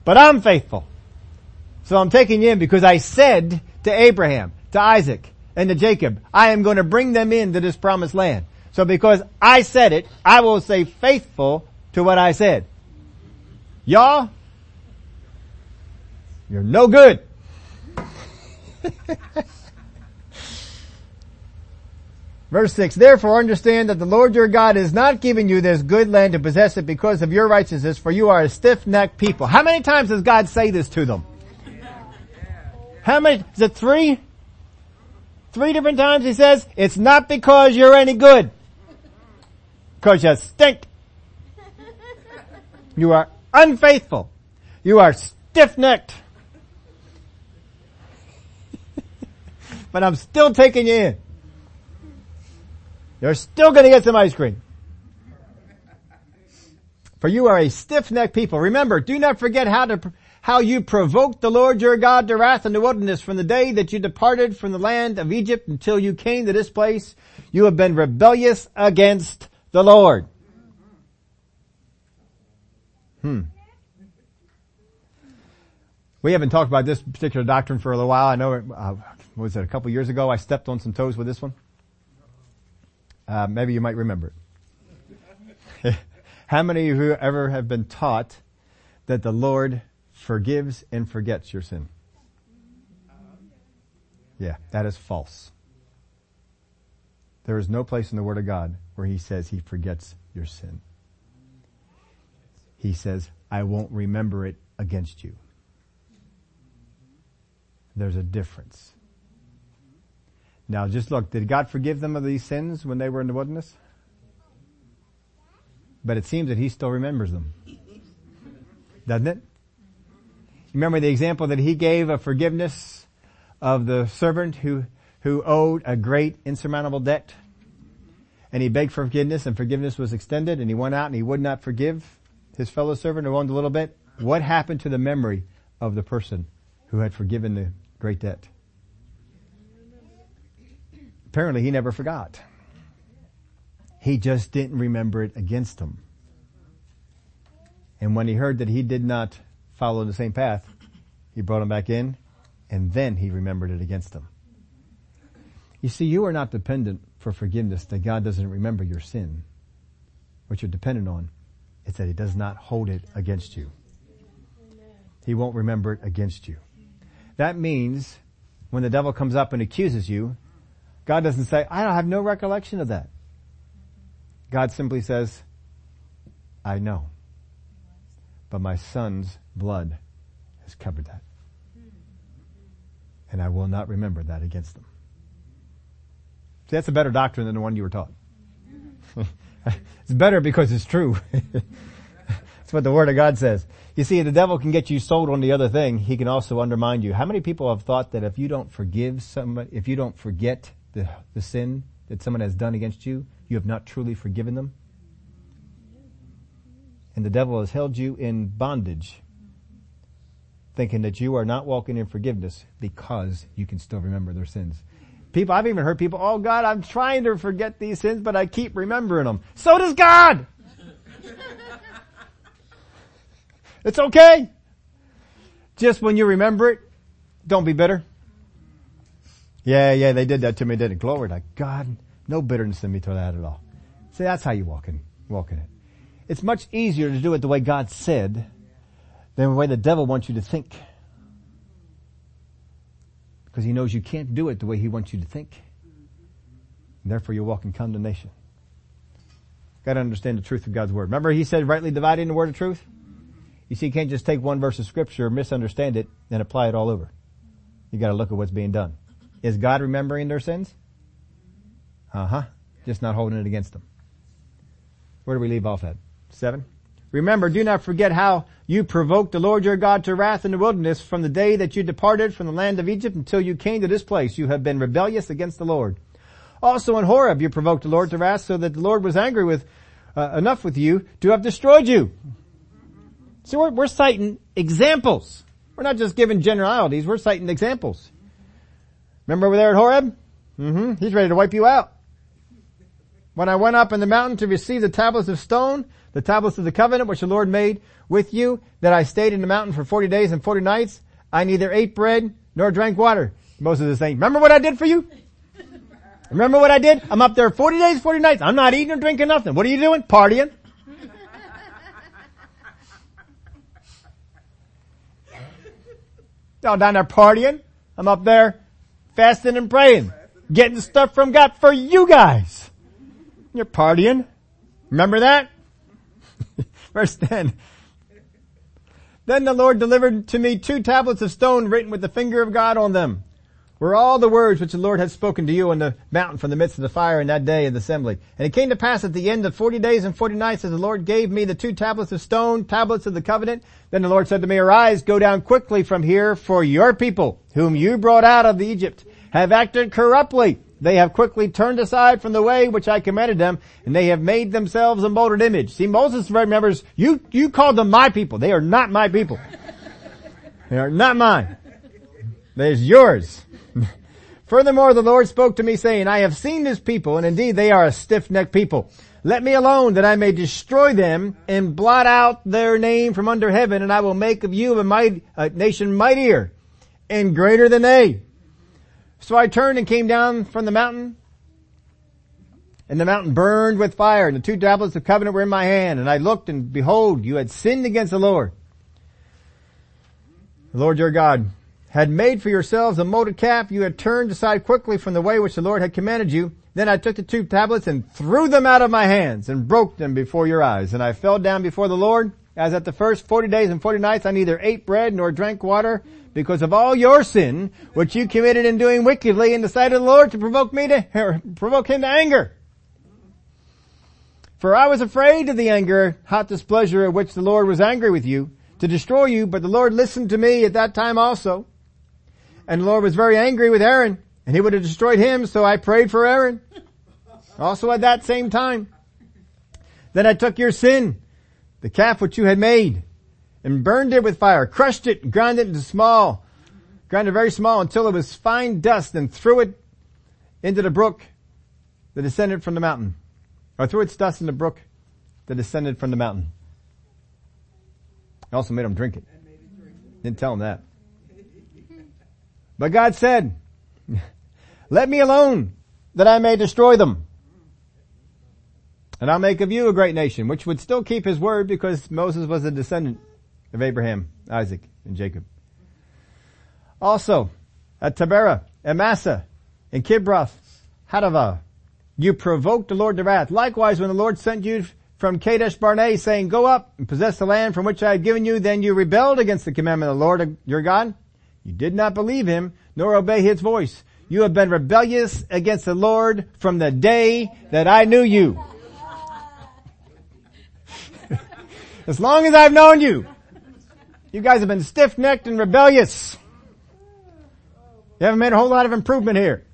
but I'm faithful. So I'm taking you in because I said to Abraham, to Isaac, and to Jacob, I am going to bring them into this promised land. So because I said it, I will stay faithful to what I said. Y'all, you're no good. Verse 6, therefore understand that the Lord your God is not giving you this good land to possess it because of your righteousness, for you are a stiff-necked people. How many times does God say this to them? How many, is it three? Three different times he says, it's not because you're any good. Because you stink. You are unfaithful. You are stiff-necked. but I'm still taking you in. You're still going to get some ice cream. For you are a stiff-necked people. Remember, do not forget how to, how you provoked the Lord your God to wrath in the wilderness from the day that you departed from the land of Egypt until you came to this place. You have been rebellious against the Lord. Hmm. We haven't talked about this particular doctrine for a little while. I know, uh, was it a couple years ago? I stepped on some toes with this one. Uh, maybe you might remember it. How many of you ever have been taught that the Lord forgives and forgets your sin? Yeah, that is false. There is no place in the Word of God where He says He forgets your sin. He says, I won't remember it against you. There's a difference. Now just look, did God forgive them of these sins when they were in the wilderness? But it seems that He still remembers them. Doesn't it? Remember the example that He gave of forgiveness of the servant who, who owed a great insurmountable debt? And he begged for forgiveness and forgiveness was extended and he went out and he would not forgive his fellow servant who owned a little bit. What happened to the memory of the person who had forgiven the great debt? Apparently he never forgot. He just didn't remember it against him. And when he heard that he did not follow the same path, he brought him back in and then he remembered it against him. You see, you are not dependent for forgiveness that God doesn't remember your sin. What you're dependent on is that he does not hold it against you. He won't remember it against you. That means when the devil comes up and accuses you, God doesn't say, I don't have no recollection of that. God simply says, I know. But my son's blood has covered that. And I will not remember that against them. See, that's a better doctrine than the one you were taught. it's better because it's true. That's what the Word of God says. You see, the devil can get you sold on the other thing. He can also undermine you. How many people have thought that if you don't forgive somebody, if you don't forget the, the sin that someone has done against you, you have not truly forgiven them? And the devil has held you in bondage, thinking that you are not walking in forgiveness because you can still remember their sins. People, I've even heard people, oh God, I'm trying to forget these sins, but I keep remembering them. So does God! It's okay. Just when you remember it, don't be bitter. Yeah, yeah, they did that to me, didn't it? Glory to God. No bitterness in me to that at all. See, that's how you walk in, walk in it. It's much easier to do it the way God said than the way the devil wants you to think. Because he knows you can't do it the way he wants you to think. And therefore you walk in condemnation. Got to understand the truth of God's word. Remember he said rightly dividing the word of truth? You see, you can't just take one verse of scripture, misunderstand it, and apply it all over. You gotta look at what's being done. Is God remembering their sins? Uh-huh. Just not holding it against them. Where do we leave off at? Seven? Remember, do not forget how you provoked the Lord your God to wrath in the wilderness from the day that you departed from the land of Egypt until you came to this place. You have been rebellious against the Lord. Also in Horeb you provoked the Lord to wrath so that the Lord was angry with uh, enough with you to have destroyed you. So we're, we're citing examples. We're not just giving generalities, we're citing examples. Remember over there at Horeb? Mm-hmm. He's ready to wipe you out. When I went up in the mountain to receive the tablets of stone, the tablets of the covenant which the Lord made with you, that I stayed in the mountain for 40 days and 40 nights, I neither ate bread nor drank water. Moses is saying, remember what I did for you? Remember what I did? I'm up there 40 days, 40 nights. I'm not eating or drinking nothing. What are you doing? Partying. Y'all down there partying. I'm up there fasting and praying. Getting stuff from God for you guys. You're partying. Remember that? Verse 10. Then the Lord delivered to me two tablets of stone written with the finger of God on them were all the words which the Lord had spoken to you on the mountain from the midst of the fire in that day of the assembly. And it came to pass at the end of forty days and forty nights that the Lord gave me the two tablets of stone, tablets of the covenant. Then the Lord said to me, arise, go down quickly from here for your people, whom you brought out of Egypt, have acted corruptly. They have quickly turned aside from the way which I commanded them, and they have made themselves a molded image. See, Moses remembers, you, you called them my people. They are not my people. They are not mine. There's yours. Furthermore, the Lord spoke to me saying, I have seen this people, and indeed they are a stiff-necked people. Let me alone that I may destroy them and blot out their name from under heaven, and I will make of you a, a nation mightier and greater than they. So I turned and came down from the mountain, and the mountain burned with fire, and the two tablets of covenant were in my hand, and I looked, and behold, you had sinned against the Lord. The Lord your God had made for yourselves a molded calf, you had turned aside quickly from the way which the Lord had commanded you. Then I took the two tablets and threw them out of my hands and broke them before your eyes. And I fell down before the Lord as at the first forty days and forty nights I neither ate bread nor drank water because of all your sin, which you committed in doing wickedly in the sight of the Lord to provoke me to, er, provoke him to anger. For I was afraid of the anger, hot displeasure of which the Lord was angry with you to destroy you, but the Lord listened to me at that time also. And the Lord was very angry with Aaron and he would have destroyed him. So I prayed for Aaron. Also at that same time. Then I took your sin, the calf which you had made and burned it with fire, crushed it, ground it into small, ground it very small until it was fine dust and threw it into the brook that descended from the mountain. Or threw its dust in the brook that descended from the mountain. I also made him drink it. Didn't tell him that. But God said, let me alone that I may destroy them. And I'll make of you a great nation, which would still keep his word because Moses was a descendant of Abraham, Isaac, and Jacob. Also, at Taberah, and Massah, and Kibroth, Hattaavah, you provoked the Lord to wrath. Likewise, when the Lord sent you from Kadesh Barnea saying, go up and possess the land from which I have given you, then you rebelled against the commandment of the Lord your God you did not believe him, nor obey his voice. You have been rebellious against the Lord from the day that I knew you. as long as I've known you, you guys have been stiff-necked and rebellious. You haven't made a whole lot of improvement here.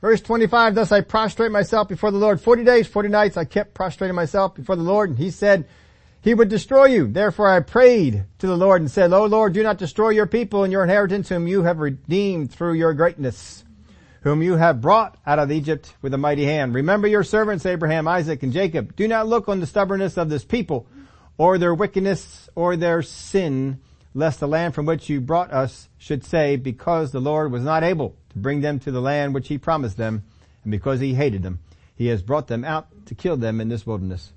Verse 25, thus I prostrate myself before the Lord. 40 days, 40 nights I kept prostrating myself before the Lord and he said, he would destroy you. Therefore I prayed to the Lord and said, O Lord, do not destroy your people and your inheritance whom you have redeemed through your greatness, whom you have brought out of Egypt with a mighty hand. Remember your servants Abraham, Isaac, and Jacob. Do not look on the stubbornness of this people or their wickedness or their sin, lest the land from which you brought us should say, because the Lord was not able to bring them to the land which he promised them, and because he hated them, he has brought them out to kill them in this wilderness.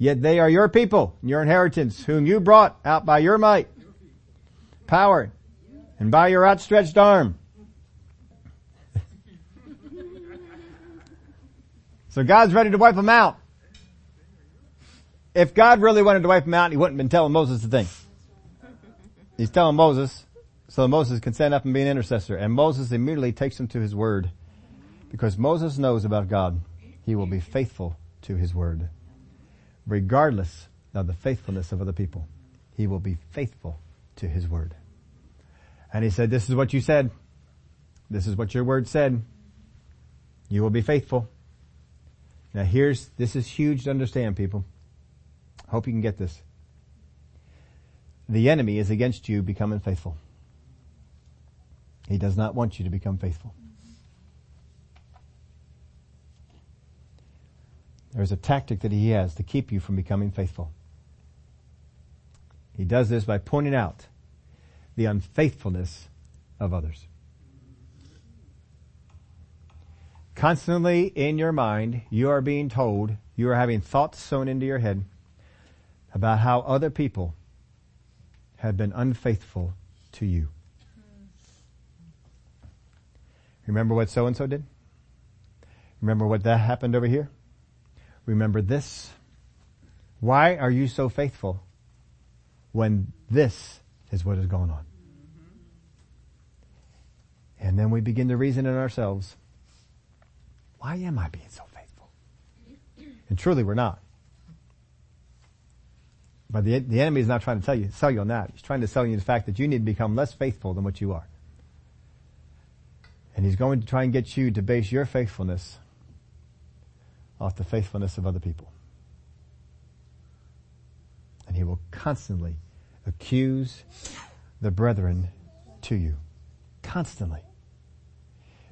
Yet they are your people, your inheritance, whom you brought out by your might, power, and by your outstretched arm. so God's ready to wipe them out. If God really wanted to wipe them out, he wouldn't have been telling Moses the thing. He's telling Moses so that Moses can stand up and be an intercessor. And Moses immediately takes him to his word. Because Moses knows about God. He will be faithful to his word regardless of the faithfulness of other people. He will be faithful to his word. And he said, this is what you said. This is what your word said. You will be faithful. Now here's, this is huge to understand people. Hope you can get this. The enemy is against you becoming faithful. He does not want you to become faithful. There's a tactic that he has to keep you from becoming faithful. He does this by pointing out the unfaithfulness of others. Constantly in your mind, you are being told, you are having thoughts sown into your head about how other people have been unfaithful to you. Remember what so and so did? Remember what that happened over here? Remember this? Why are you so faithful when this is what is going on? Mm-hmm. And then we begin to reason in ourselves, why am I being so faithful? And truly we're not. But the, the enemy is not trying to tell you, sell you on that. He's trying to sell you the fact that you need to become less faithful than what you are. And he's going to try and get you to base your faithfulness off the faithfulness of other people. And he will constantly accuse the brethren to you. Constantly.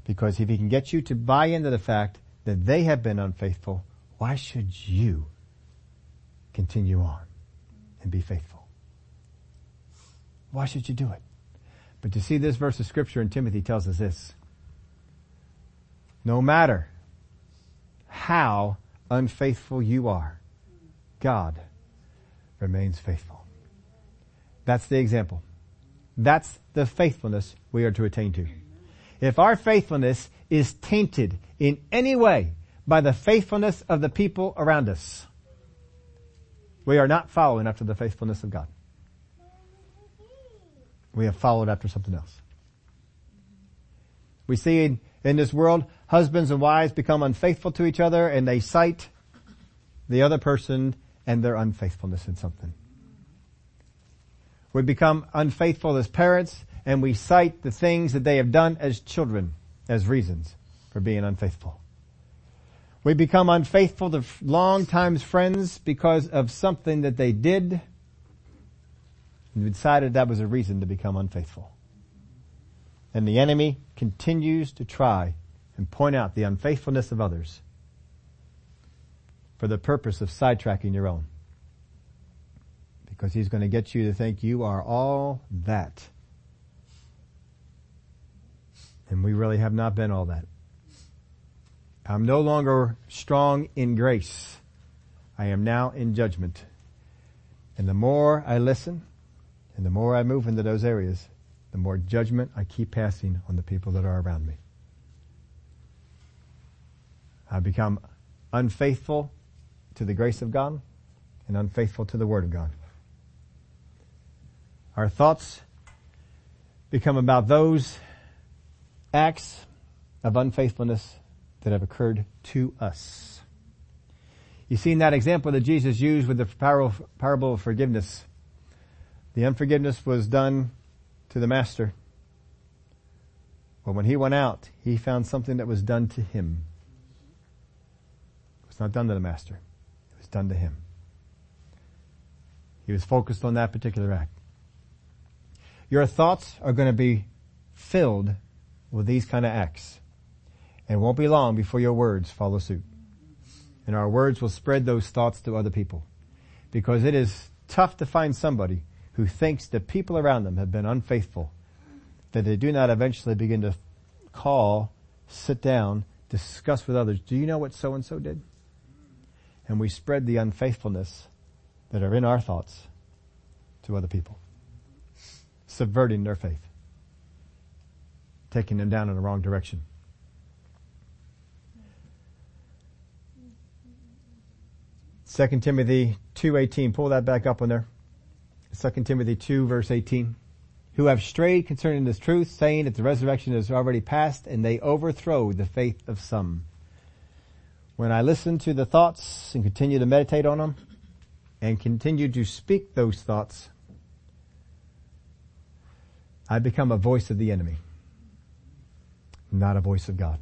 Because if he can get you to buy into the fact that they have been unfaithful, why should you continue on and be faithful? Why should you do it? But you see this verse of scripture in Timothy tells us this. No matter how unfaithful you are, God remains faithful. That's the example. That's the faithfulness we are to attain to. If our faithfulness is tainted in any way by the faithfulness of the people around us, we are not following after the faithfulness of God. We have followed after something else. We see in, this world, husbands and wives become unfaithful to each other and they cite the other person and their unfaithfulness in something. We become unfaithful as parents and we cite the things that they have done as children as reasons for being unfaithful. We become unfaithful to long times friends because of something that they did and we decided that was a reason to become unfaithful. And the enemy continues to try and point out the unfaithfulness of others for the purpose of sidetracking your own. Because he's going to get you to think you are all that and we really have not been all that. I'm no longer strong in grace. I am now in judgment. And the more I listen and the more I move into those areas, the more judgment I keep passing on the people that are around me. I become unfaithful to the grace of God and unfaithful to the Word of God. Our thoughts become about those acts of unfaithfulness that have occurred to us. You see in that example that Jesus used with the parable of forgiveness, the unforgiveness was done to the master. But when he went out, he found something that was done to him. It was not done to the master. It was done to him. He was focused on that particular act. Your thoughts are going to be filled with these kind of acts. And it won't be long before your words follow suit. And our words will spread those thoughts to other people. Because it is tough to find somebody who thinks that people around them have been unfaithful, that they do not eventually begin to call, sit down, discuss with others, do you know what so and so did? And we spread the unfaithfulness that are in our thoughts to other people, subverting their faith taking them down in the wrong direction. Second Timothy 2.18, pull that back up on there. Second Timothy 2 verse 18. Who have strayed concerning this truth, saying that the resurrection is already past, and they overthrow the faith of some. When I listen to the thoughts and continue to meditate on them, and continue to speak those thoughts, I become a voice of the enemy not a voice of God.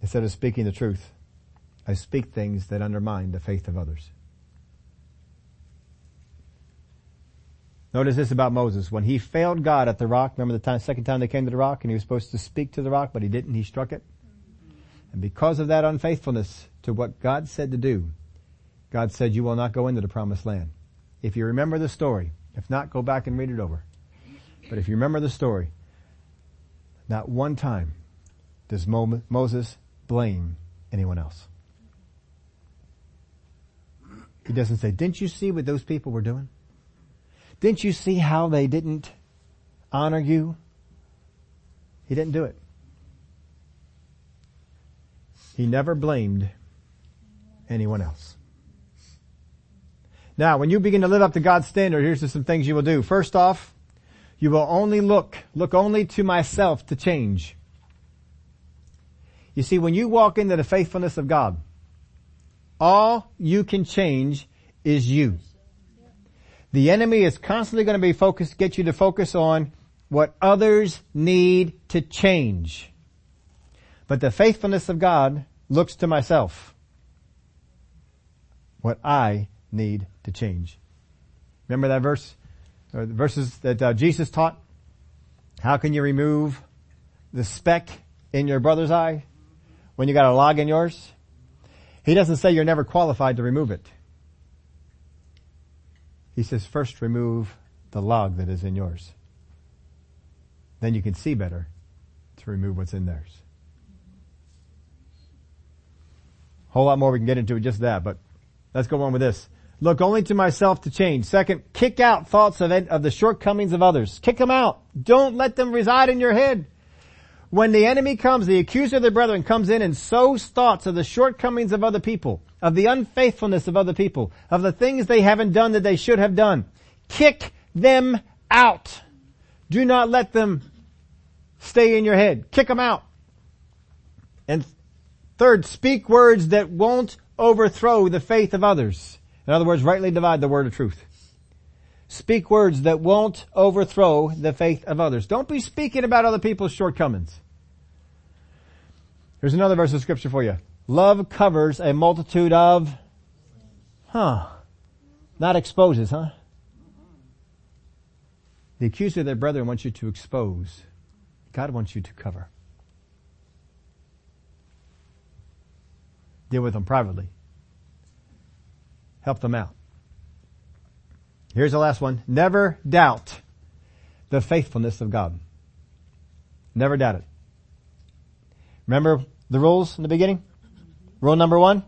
Instead of speaking the truth, I speak things that undermine the faith of others. Notice this about Moses. When he failed God at the rock, remember the time, second time they came to the rock and he was supposed to speak to the rock, but he didn't, he struck it. And because of that unfaithfulness to what God said to do, God said, you will not go into the promised land. If you remember the story, if not, go back and read it over. But if you remember the story, not one time does Moses blame anyone else. He doesn't say, didn't you see what those people were doing? Didn't you see how they didn't honor you? He didn't do it. He never blamed anyone else. Now, when you begin to live up to God's standard, here's some things you will do. First off, you will only look, look only to myself to change. You see, when you walk into the faithfulness of God, all you can change is you. The enemy is constantly going to be focused, get you to focus on what others need to change. But the faithfulness of God looks to myself. What I need to change. Remember that verse, or the verses that uh, Jesus taught? How can you remove the speck in your brother's eye when you got a log in yours? He doesn't say you're never qualified to remove it. He says first remove the log that is in yours. Then you can see better to remove what's in theirs. Whole lot more we can get into just that, but let's go on with this. Look only to myself to change. Second, kick out thoughts of, of the shortcomings of others. Kick them out. Don't let them reside in your head. When the enemy comes, the accuser of the brethren comes in and sows thoughts of the shortcomings of other people, of the unfaithfulness of other people, of the things they haven't done that they should have done. Kick them out. Do not let them stay in your head. Kick them out. And third, speak words that won't overthrow the faith of others. In other words, rightly divide the word of truth. Speak words that won't overthrow the faith of others. Don't be speaking about other people's shortcomings. Here's another verse of scripture for you. Love covers a multitude of, huh, not exposes, huh? The accuser of their brethren wants you to expose. God wants you to cover. Deal with them privately. Help them out. Here's the last one. Never doubt the faithfulness of God. Never doubt it. Remember the rules in the beginning? Rule number one?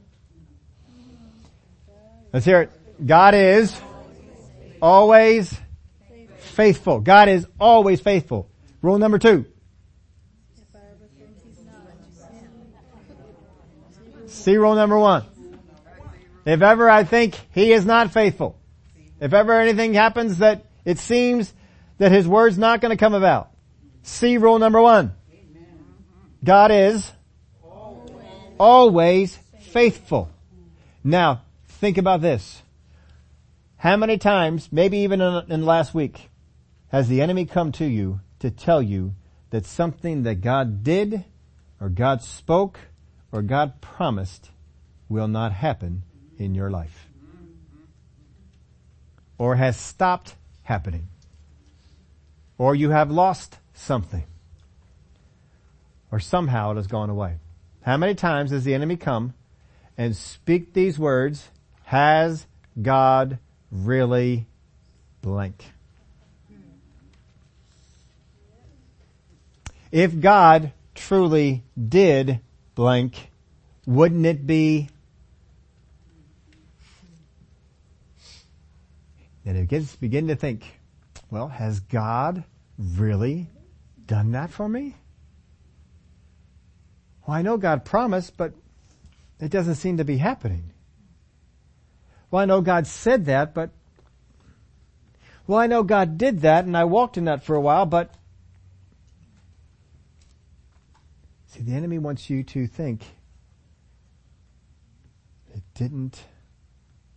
Let's hear it. God is always faithful. God is always faithful. Rule number two. See rule number one. If ever I think he is not faithful, if ever anything happens that it seems that his word's not going to come about, see rule number one. God is always faithful. Now, think about this. How many times, maybe even in, last week, has the enemy come to you to tell you that something that God did, or God spoke, or God promised will not happen in your life. Or has stopped happening. Or you have lost something. Or somehow it has gone away. How many times does the enemy come and speak these words, has God really blank? If God truly did blank, wouldn't it be And it gets, begin to think, well, has God really done that for me? Well, I know God promised, but it doesn't seem to be happening. Well, I know God said that, but well, I know God did that and I walked in that for a while, but see, the enemy wants you to think it didn't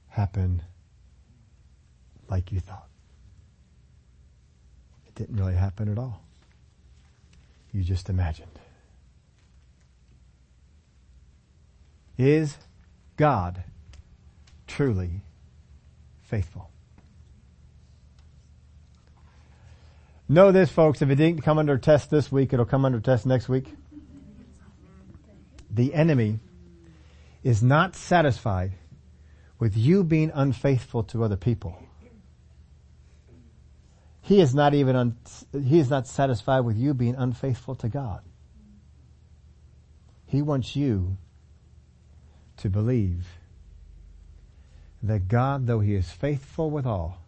happen like you thought. It didn't really happen at all. You just imagined. Is God truly faithful? Know this, folks, if it didn't come under test this week, it'll come under test next week. The enemy is not satisfied with you being unfaithful to other people. He is not even, un, he is not satisfied with you being unfaithful to God. He wants you to believe that God, though he is faithful with all,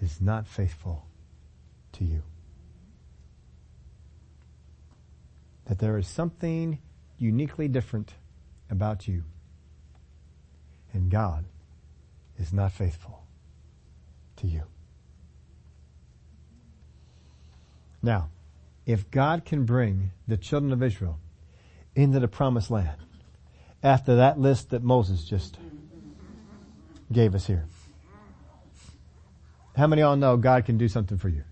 is not faithful to you. That there is something uniquely different about you. And God is not faithful to you. Now, if God can bring the children of Israel into the promised land after that list that Moses just gave us here, how many of y'all know God can do something for you?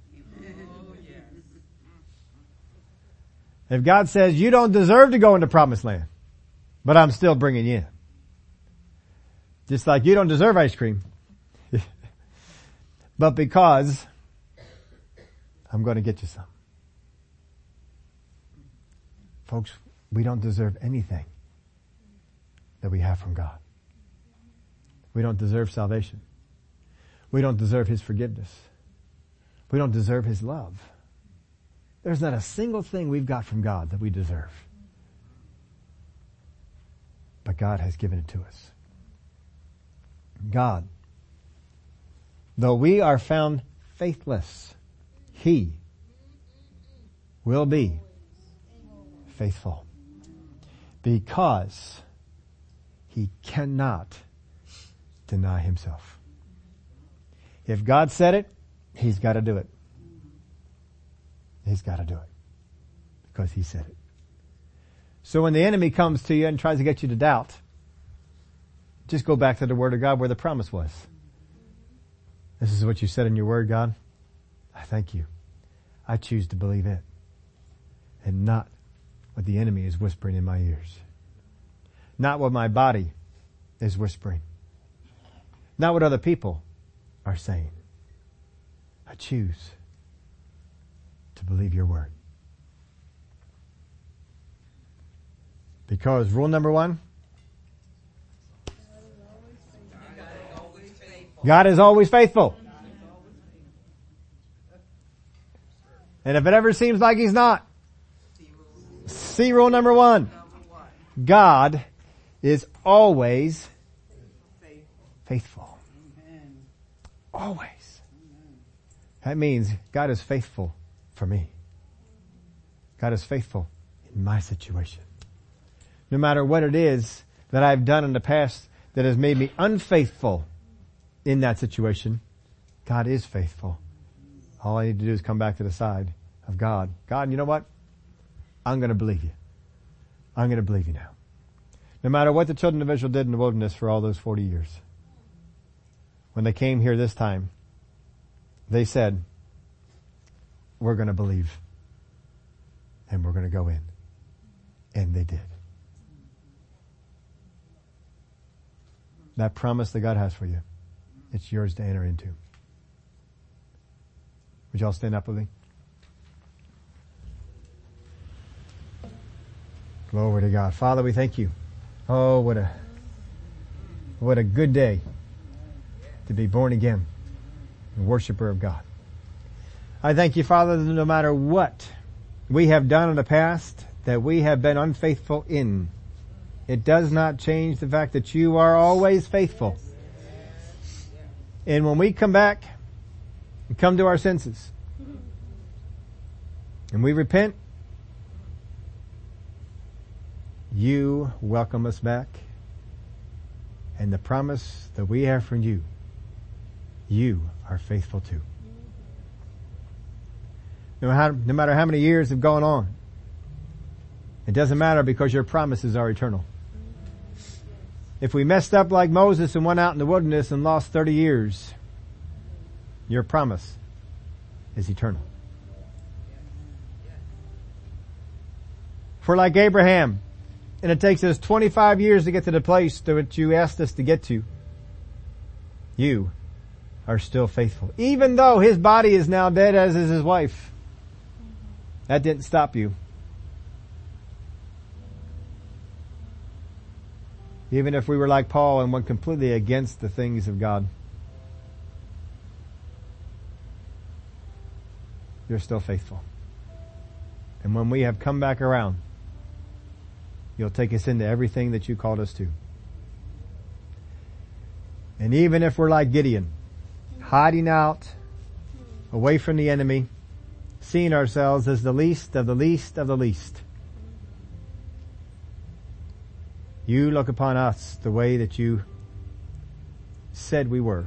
If God says you don't deserve to go into promised land, but I'm still bringing you in. Just like you don't deserve ice cream, but because I'm going to get you some. Folks, we don't deserve anything that we have from God. We don't deserve salvation. We don't deserve His forgiveness. We don't deserve His love. There's not a single thing we've got from God that we deserve. But God has given it to us. God, though we are found faithless, He will be faithful because He cannot deny Himself. If God said it, He's got to do it. He's got to do it because he said it. So when the enemy comes to you and tries to get you to doubt, just go back to the word of God where the promise was. This is what you said in your word, God. I thank you. I choose to believe it and not what the enemy is whispering in my ears. Not what my body is whispering. Not what other people are saying. I choose to believe your word. Because rule number one, God is always faithful. And if it ever seems like he's not, see rule number one. God is always faithful. Always. That means God is faithful for me. God is faithful in my situation. No matter what it is that I've done in the past that has made me unfaithful in that situation, God is faithful. All I need to do is come back to the side of God. God, you know what? I'm going to believe you. I'm going to believe you now. No matter what the children of Israel did in the wilderness for all those 40 years. When they came here this time, they said, we're going to believe and we're going to go in. And they did. That promise that God has for you, it's yours to enter into. Would y'all stand up with me? Glory to God. Father, we thank you. Oh, what a, what a good day to be born again, a worshiper of God. I thank you, Father, that no matter what we have done in the past, that we have been unfaithful in, it does not change the fact that you are always faithful. And when we come back and come to our senses, and we repent, you welcome us back. And the promise that we have from you, you are faithful to no, matter, no matter how many years have gone on. It doesn't matter because your promises are eternal. If we messed up like Moses and went out in the wilderness and lost 30 years, your promise is eternal. For like Abraham, and it takes us 25 years to get to the place which you asked us to get to, you are still faithful. Even though his body is now dead as is his wife. That didn't stop you. Even if we were like Paul and went completely against the things of God, you're still faithful. And when we have come back around, you'll take us into everything that you called us to. And even if we're like Gideon, hiding out away from the enemy, seeing ourselves as the least of the least of the least. You look upon us the way that you said we were.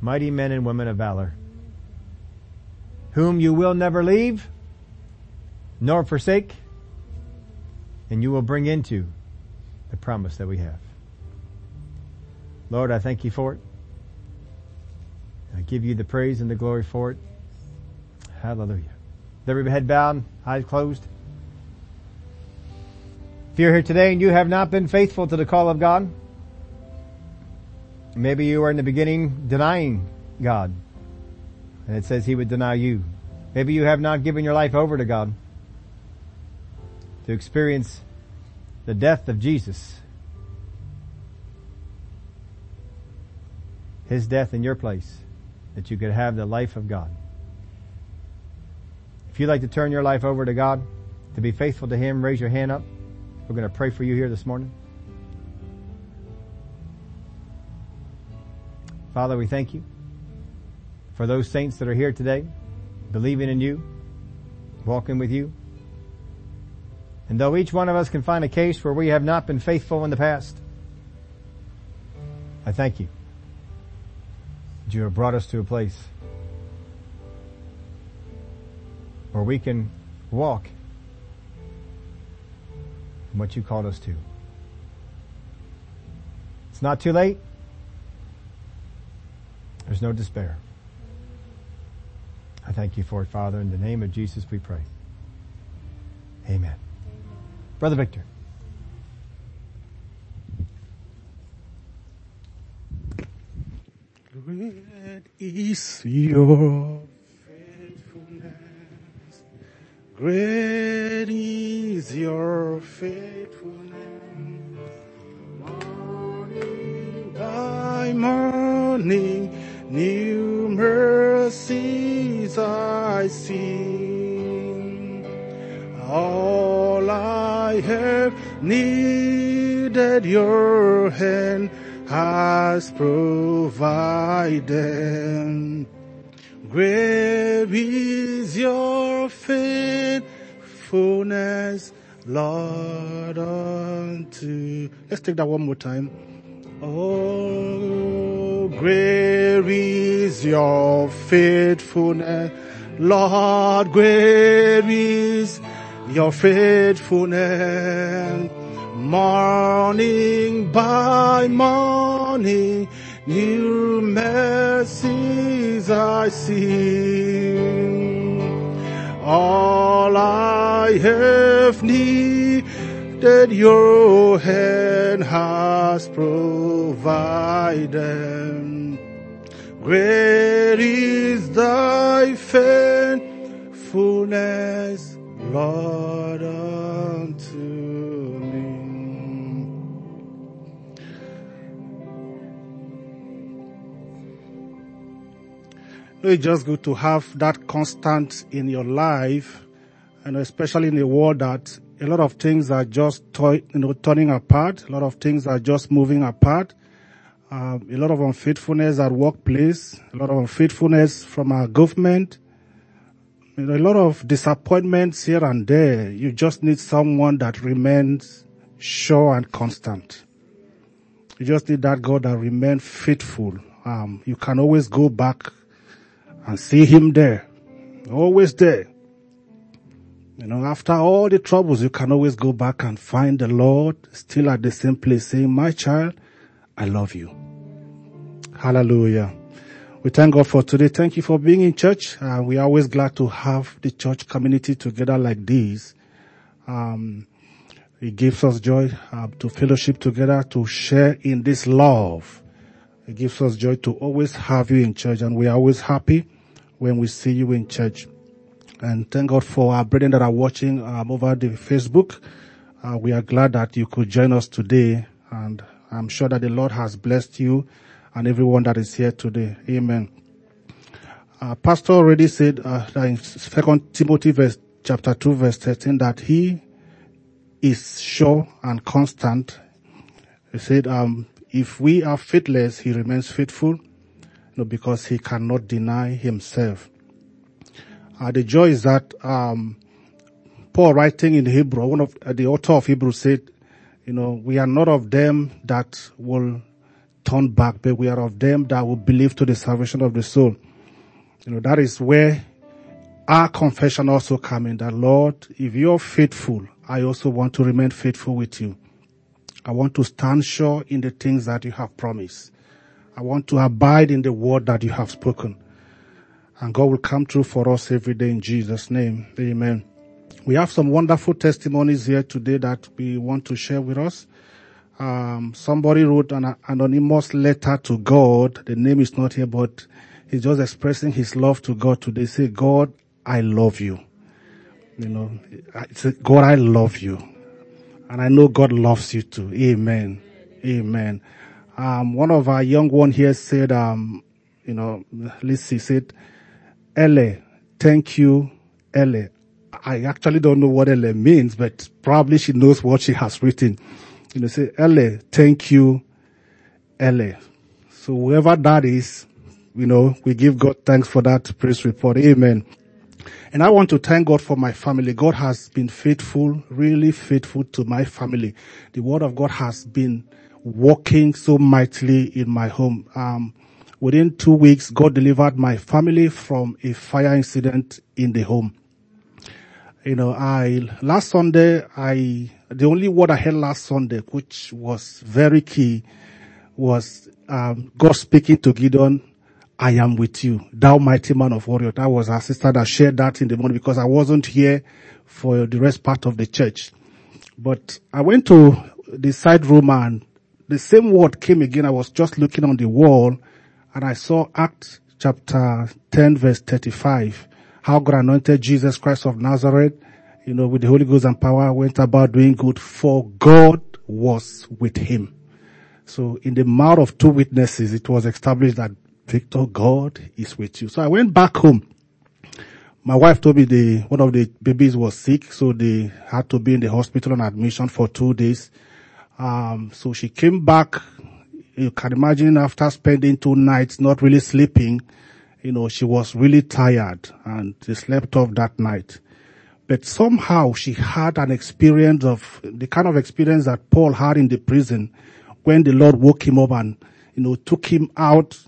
Mighty men and women of valor, whom you will never leave nor forsake, and you will bring into the promise that we have. Lord, I thank you for it. I give you the praise and the glory for it. Hallelujah. With every head bowed, eyes closed. If you're here today and you have not been faithful to the call of God, maybe you were in the beginning denying God, and it says He would deny you. Maybe you have not given your life over to God to experience the death of Jesus. His death in your place that you could have the life of God. If you'd like to turn your life over to God, to be faithful to Him, raise your hand up. We're going to pray for you here this morning. Father, we thank you for those saints that are here today, believing in you, walking with you. And though each one of us can find a case where we have not been faithful in the past, I thank you that you have brought us to a place where we can walk in what you called us to. It's not too late. There's no despair. I thank you for it, Father. In the name of Jesus we pray. Amen. Brother Victor. Great is your faithfulness. Great is your faithfulness. Morning by morning, new mercies I see. All I have needed, your hand has provided. Great is your faithfulness, Lord, unto. Let's take that one more time. Oh, great is your faithfulness, Lord, great is your faithfulness. Morning by morning, new mercies I see. All I have needed, your hand has provided. Great is thy faithfulness, Lord, unto me. It's just good to have that constant in your life, and especially in a world that a lot of things are just you know, turning apart. A lot of things are just moving apart. Um, a lot of unfaithfulness at workplace. A lot of unfaithfulness from our government. A lot of disappointments here and there. You just need someone that remains sure and constant. You just need that God that remains faithful. Um, you can always go back and see him there. Always there. You know, after all the troubles, you can always go back and find the Lord still at the same place saying, my child, I love you. Hallelujah. We thank God for today. Thank you for being in church. Uh, we are always glad to have the church community together like this. Um, it gives us joy uh, to fellowship together, to share in this love. It gives us joy to always have you in church and we are always happy when we see you in church. And thank God for our brethren that are watching um, over the Facebook. Uh, we are glad that you could join us today and I'm sure that the Lord has blessed you and everyone that is here today. Amen. Uh, Pastor already said uh, in Second Timothy verse, chapter 2 verse 13 that he is sure and constant. He said, um, if we are faithless, he remains faithful you know, because he cannot deny himself. Uh, the joy is that um, Paul writing in Hebrew, one of uh, the author of Hebrew said, You know, we are not of them that will turn back, but we are of them that will believe to the salvation of the soul. You know, that is where our confession also come in that Lord, if you're faithful, I also want to remain faithful with you. I want to stand sure in the things that you have promised. I want to abide in the word that you have spoken. And God will come through for us every day in Jesus' name. Amen. We have some wonderful testimonies here today that we want to share with us. Um, somebody wrote an anonymous letter to God. The name is not here, but he's just expressing his love to God today. Say, God, I love you. You know, God, I love you. And I know God loves you too. Amen. Amen. Um, one of our young one here said, um, you know, Lissy said, Ele, thank you, Ele. I actually don't know what Ele means, but probably she knows what she has written. You know, say, Ele, thank you, Ele. So whoever that is, you know, we give God thanks for that praise report. Amen. And I want to thank God for my family. God has been faithful, really faithful to my family. The word of God has been working so mightily in my home. Um, within two weeks, God delivered my family from a fire incident in the home. You know, I, last Sunday, I, the only word I heard last Sunday, which was very key, was, um, God speaking to Gideon, I am with you, thou mighty man of warrior. That was our sister that shared that in the morning because I wasn't here for the rest part of the church. But I went to the side room and the same word came again. I was just looking on the wall and I saw Acts chapter 10 verse 35. How God anointed Jesus Christ of Nazareth, you know, with the Holy Ghost and power went about doing good for God was with him. So in the mouth of two witnesses, it was established that Victor, God is with you. So I went back home. My wife told me the, one of the babies was sick, so they had to be in the hospital on admission for two days. Um, so she came back. You can imagine after spending two nights not really sleeping, you know, she was really tired and she slept off that night. But somehow she had an experience of the kind of experience that Paul had in the prison when the Lord woke him up and, you know, took him out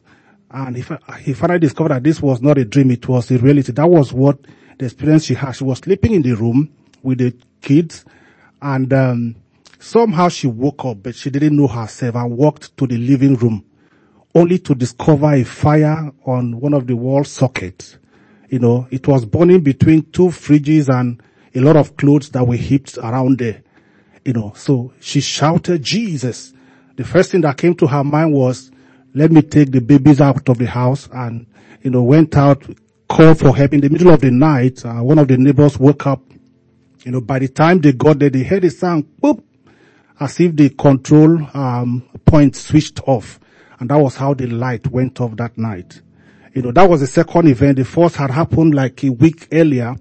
and he, he finally discovered that this was not a dream, it was a reality. That was what the experience she had. She was sleeping in the room with the kids and, um, somehow she woke up, but she didn't know herself and walked to the living room only to discover a fire on one of the wall sockets. You know, it was burning between two fridges and a lot of clothes that were heaped around there. You know, so she shouted, Jesus. The first thing that came to her mind was, let me take the babies out of the house and, you know, went out, called for help in the middle of the night. Uh, one of the neighbors woke up. You know, by the time they got there, they heard a sound, boop, as if the control, um, point switched off. And that was how the light went off that night. You know, that was the second event. The first had happened like a week earlier.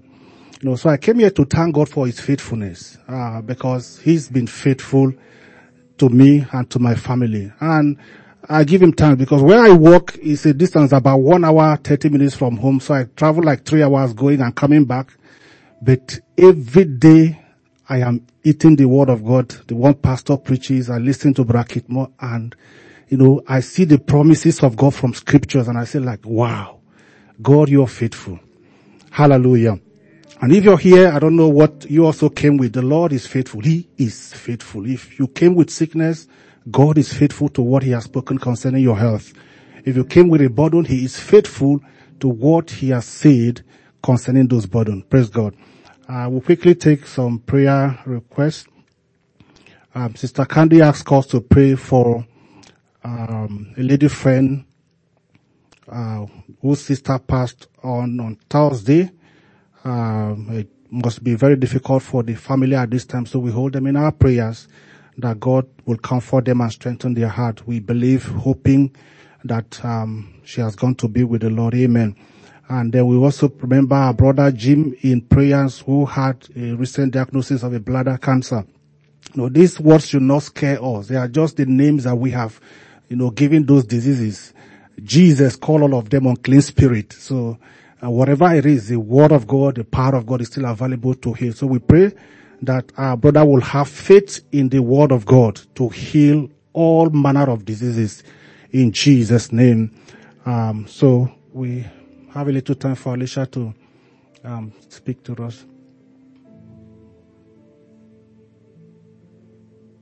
You know, so I came here to thank God for his faithfulness, uh, because he's been faithful to me and to my family. And I give him time because where I work is a distance about one hour, 30 minutes from home. So I travel like three hours going and coming back. But every day I am eating the word of God. The one pastor preaches. I listen to Bracket more and, you know, I see the promises of God from scriptures and I say like, wow, God, you're faithful. Hallelujah. And if you're here, I don't know what you also came with. The Lord is faithful. He is faithful. If you came with sickness, God is faithful to what He has spoken concerning your health. If you came with a burden, He is faithful to what He has said concerning those burdens. Praise God. Uh, we'll quickly take some prayer requests. Um, Sister Candy asked us to pray for um, a lady friend uh, whose sister passed on on Thursday. Um, it must be very difficult for the family at this time, so we hold them in our prayers that God will comfort them and strengthen their heart. We believe, hoping that um, she has gone to be with the Lord. Amen. And then we also remember our brother Jim in prayers who had a recent diagnosis of a bladder cancer. Know, these words should not scare us. They are just the names that we have, you know, given those diseases. Jesus called all of them unclean spirit. So uh, whatever it is, the word of God, the power of God is still available to heal. So we pray that our brother will have faith in the word of God to heal all manner of diseases in Jesus' name. Um, so we have a little time for Alicia to um, speak to us.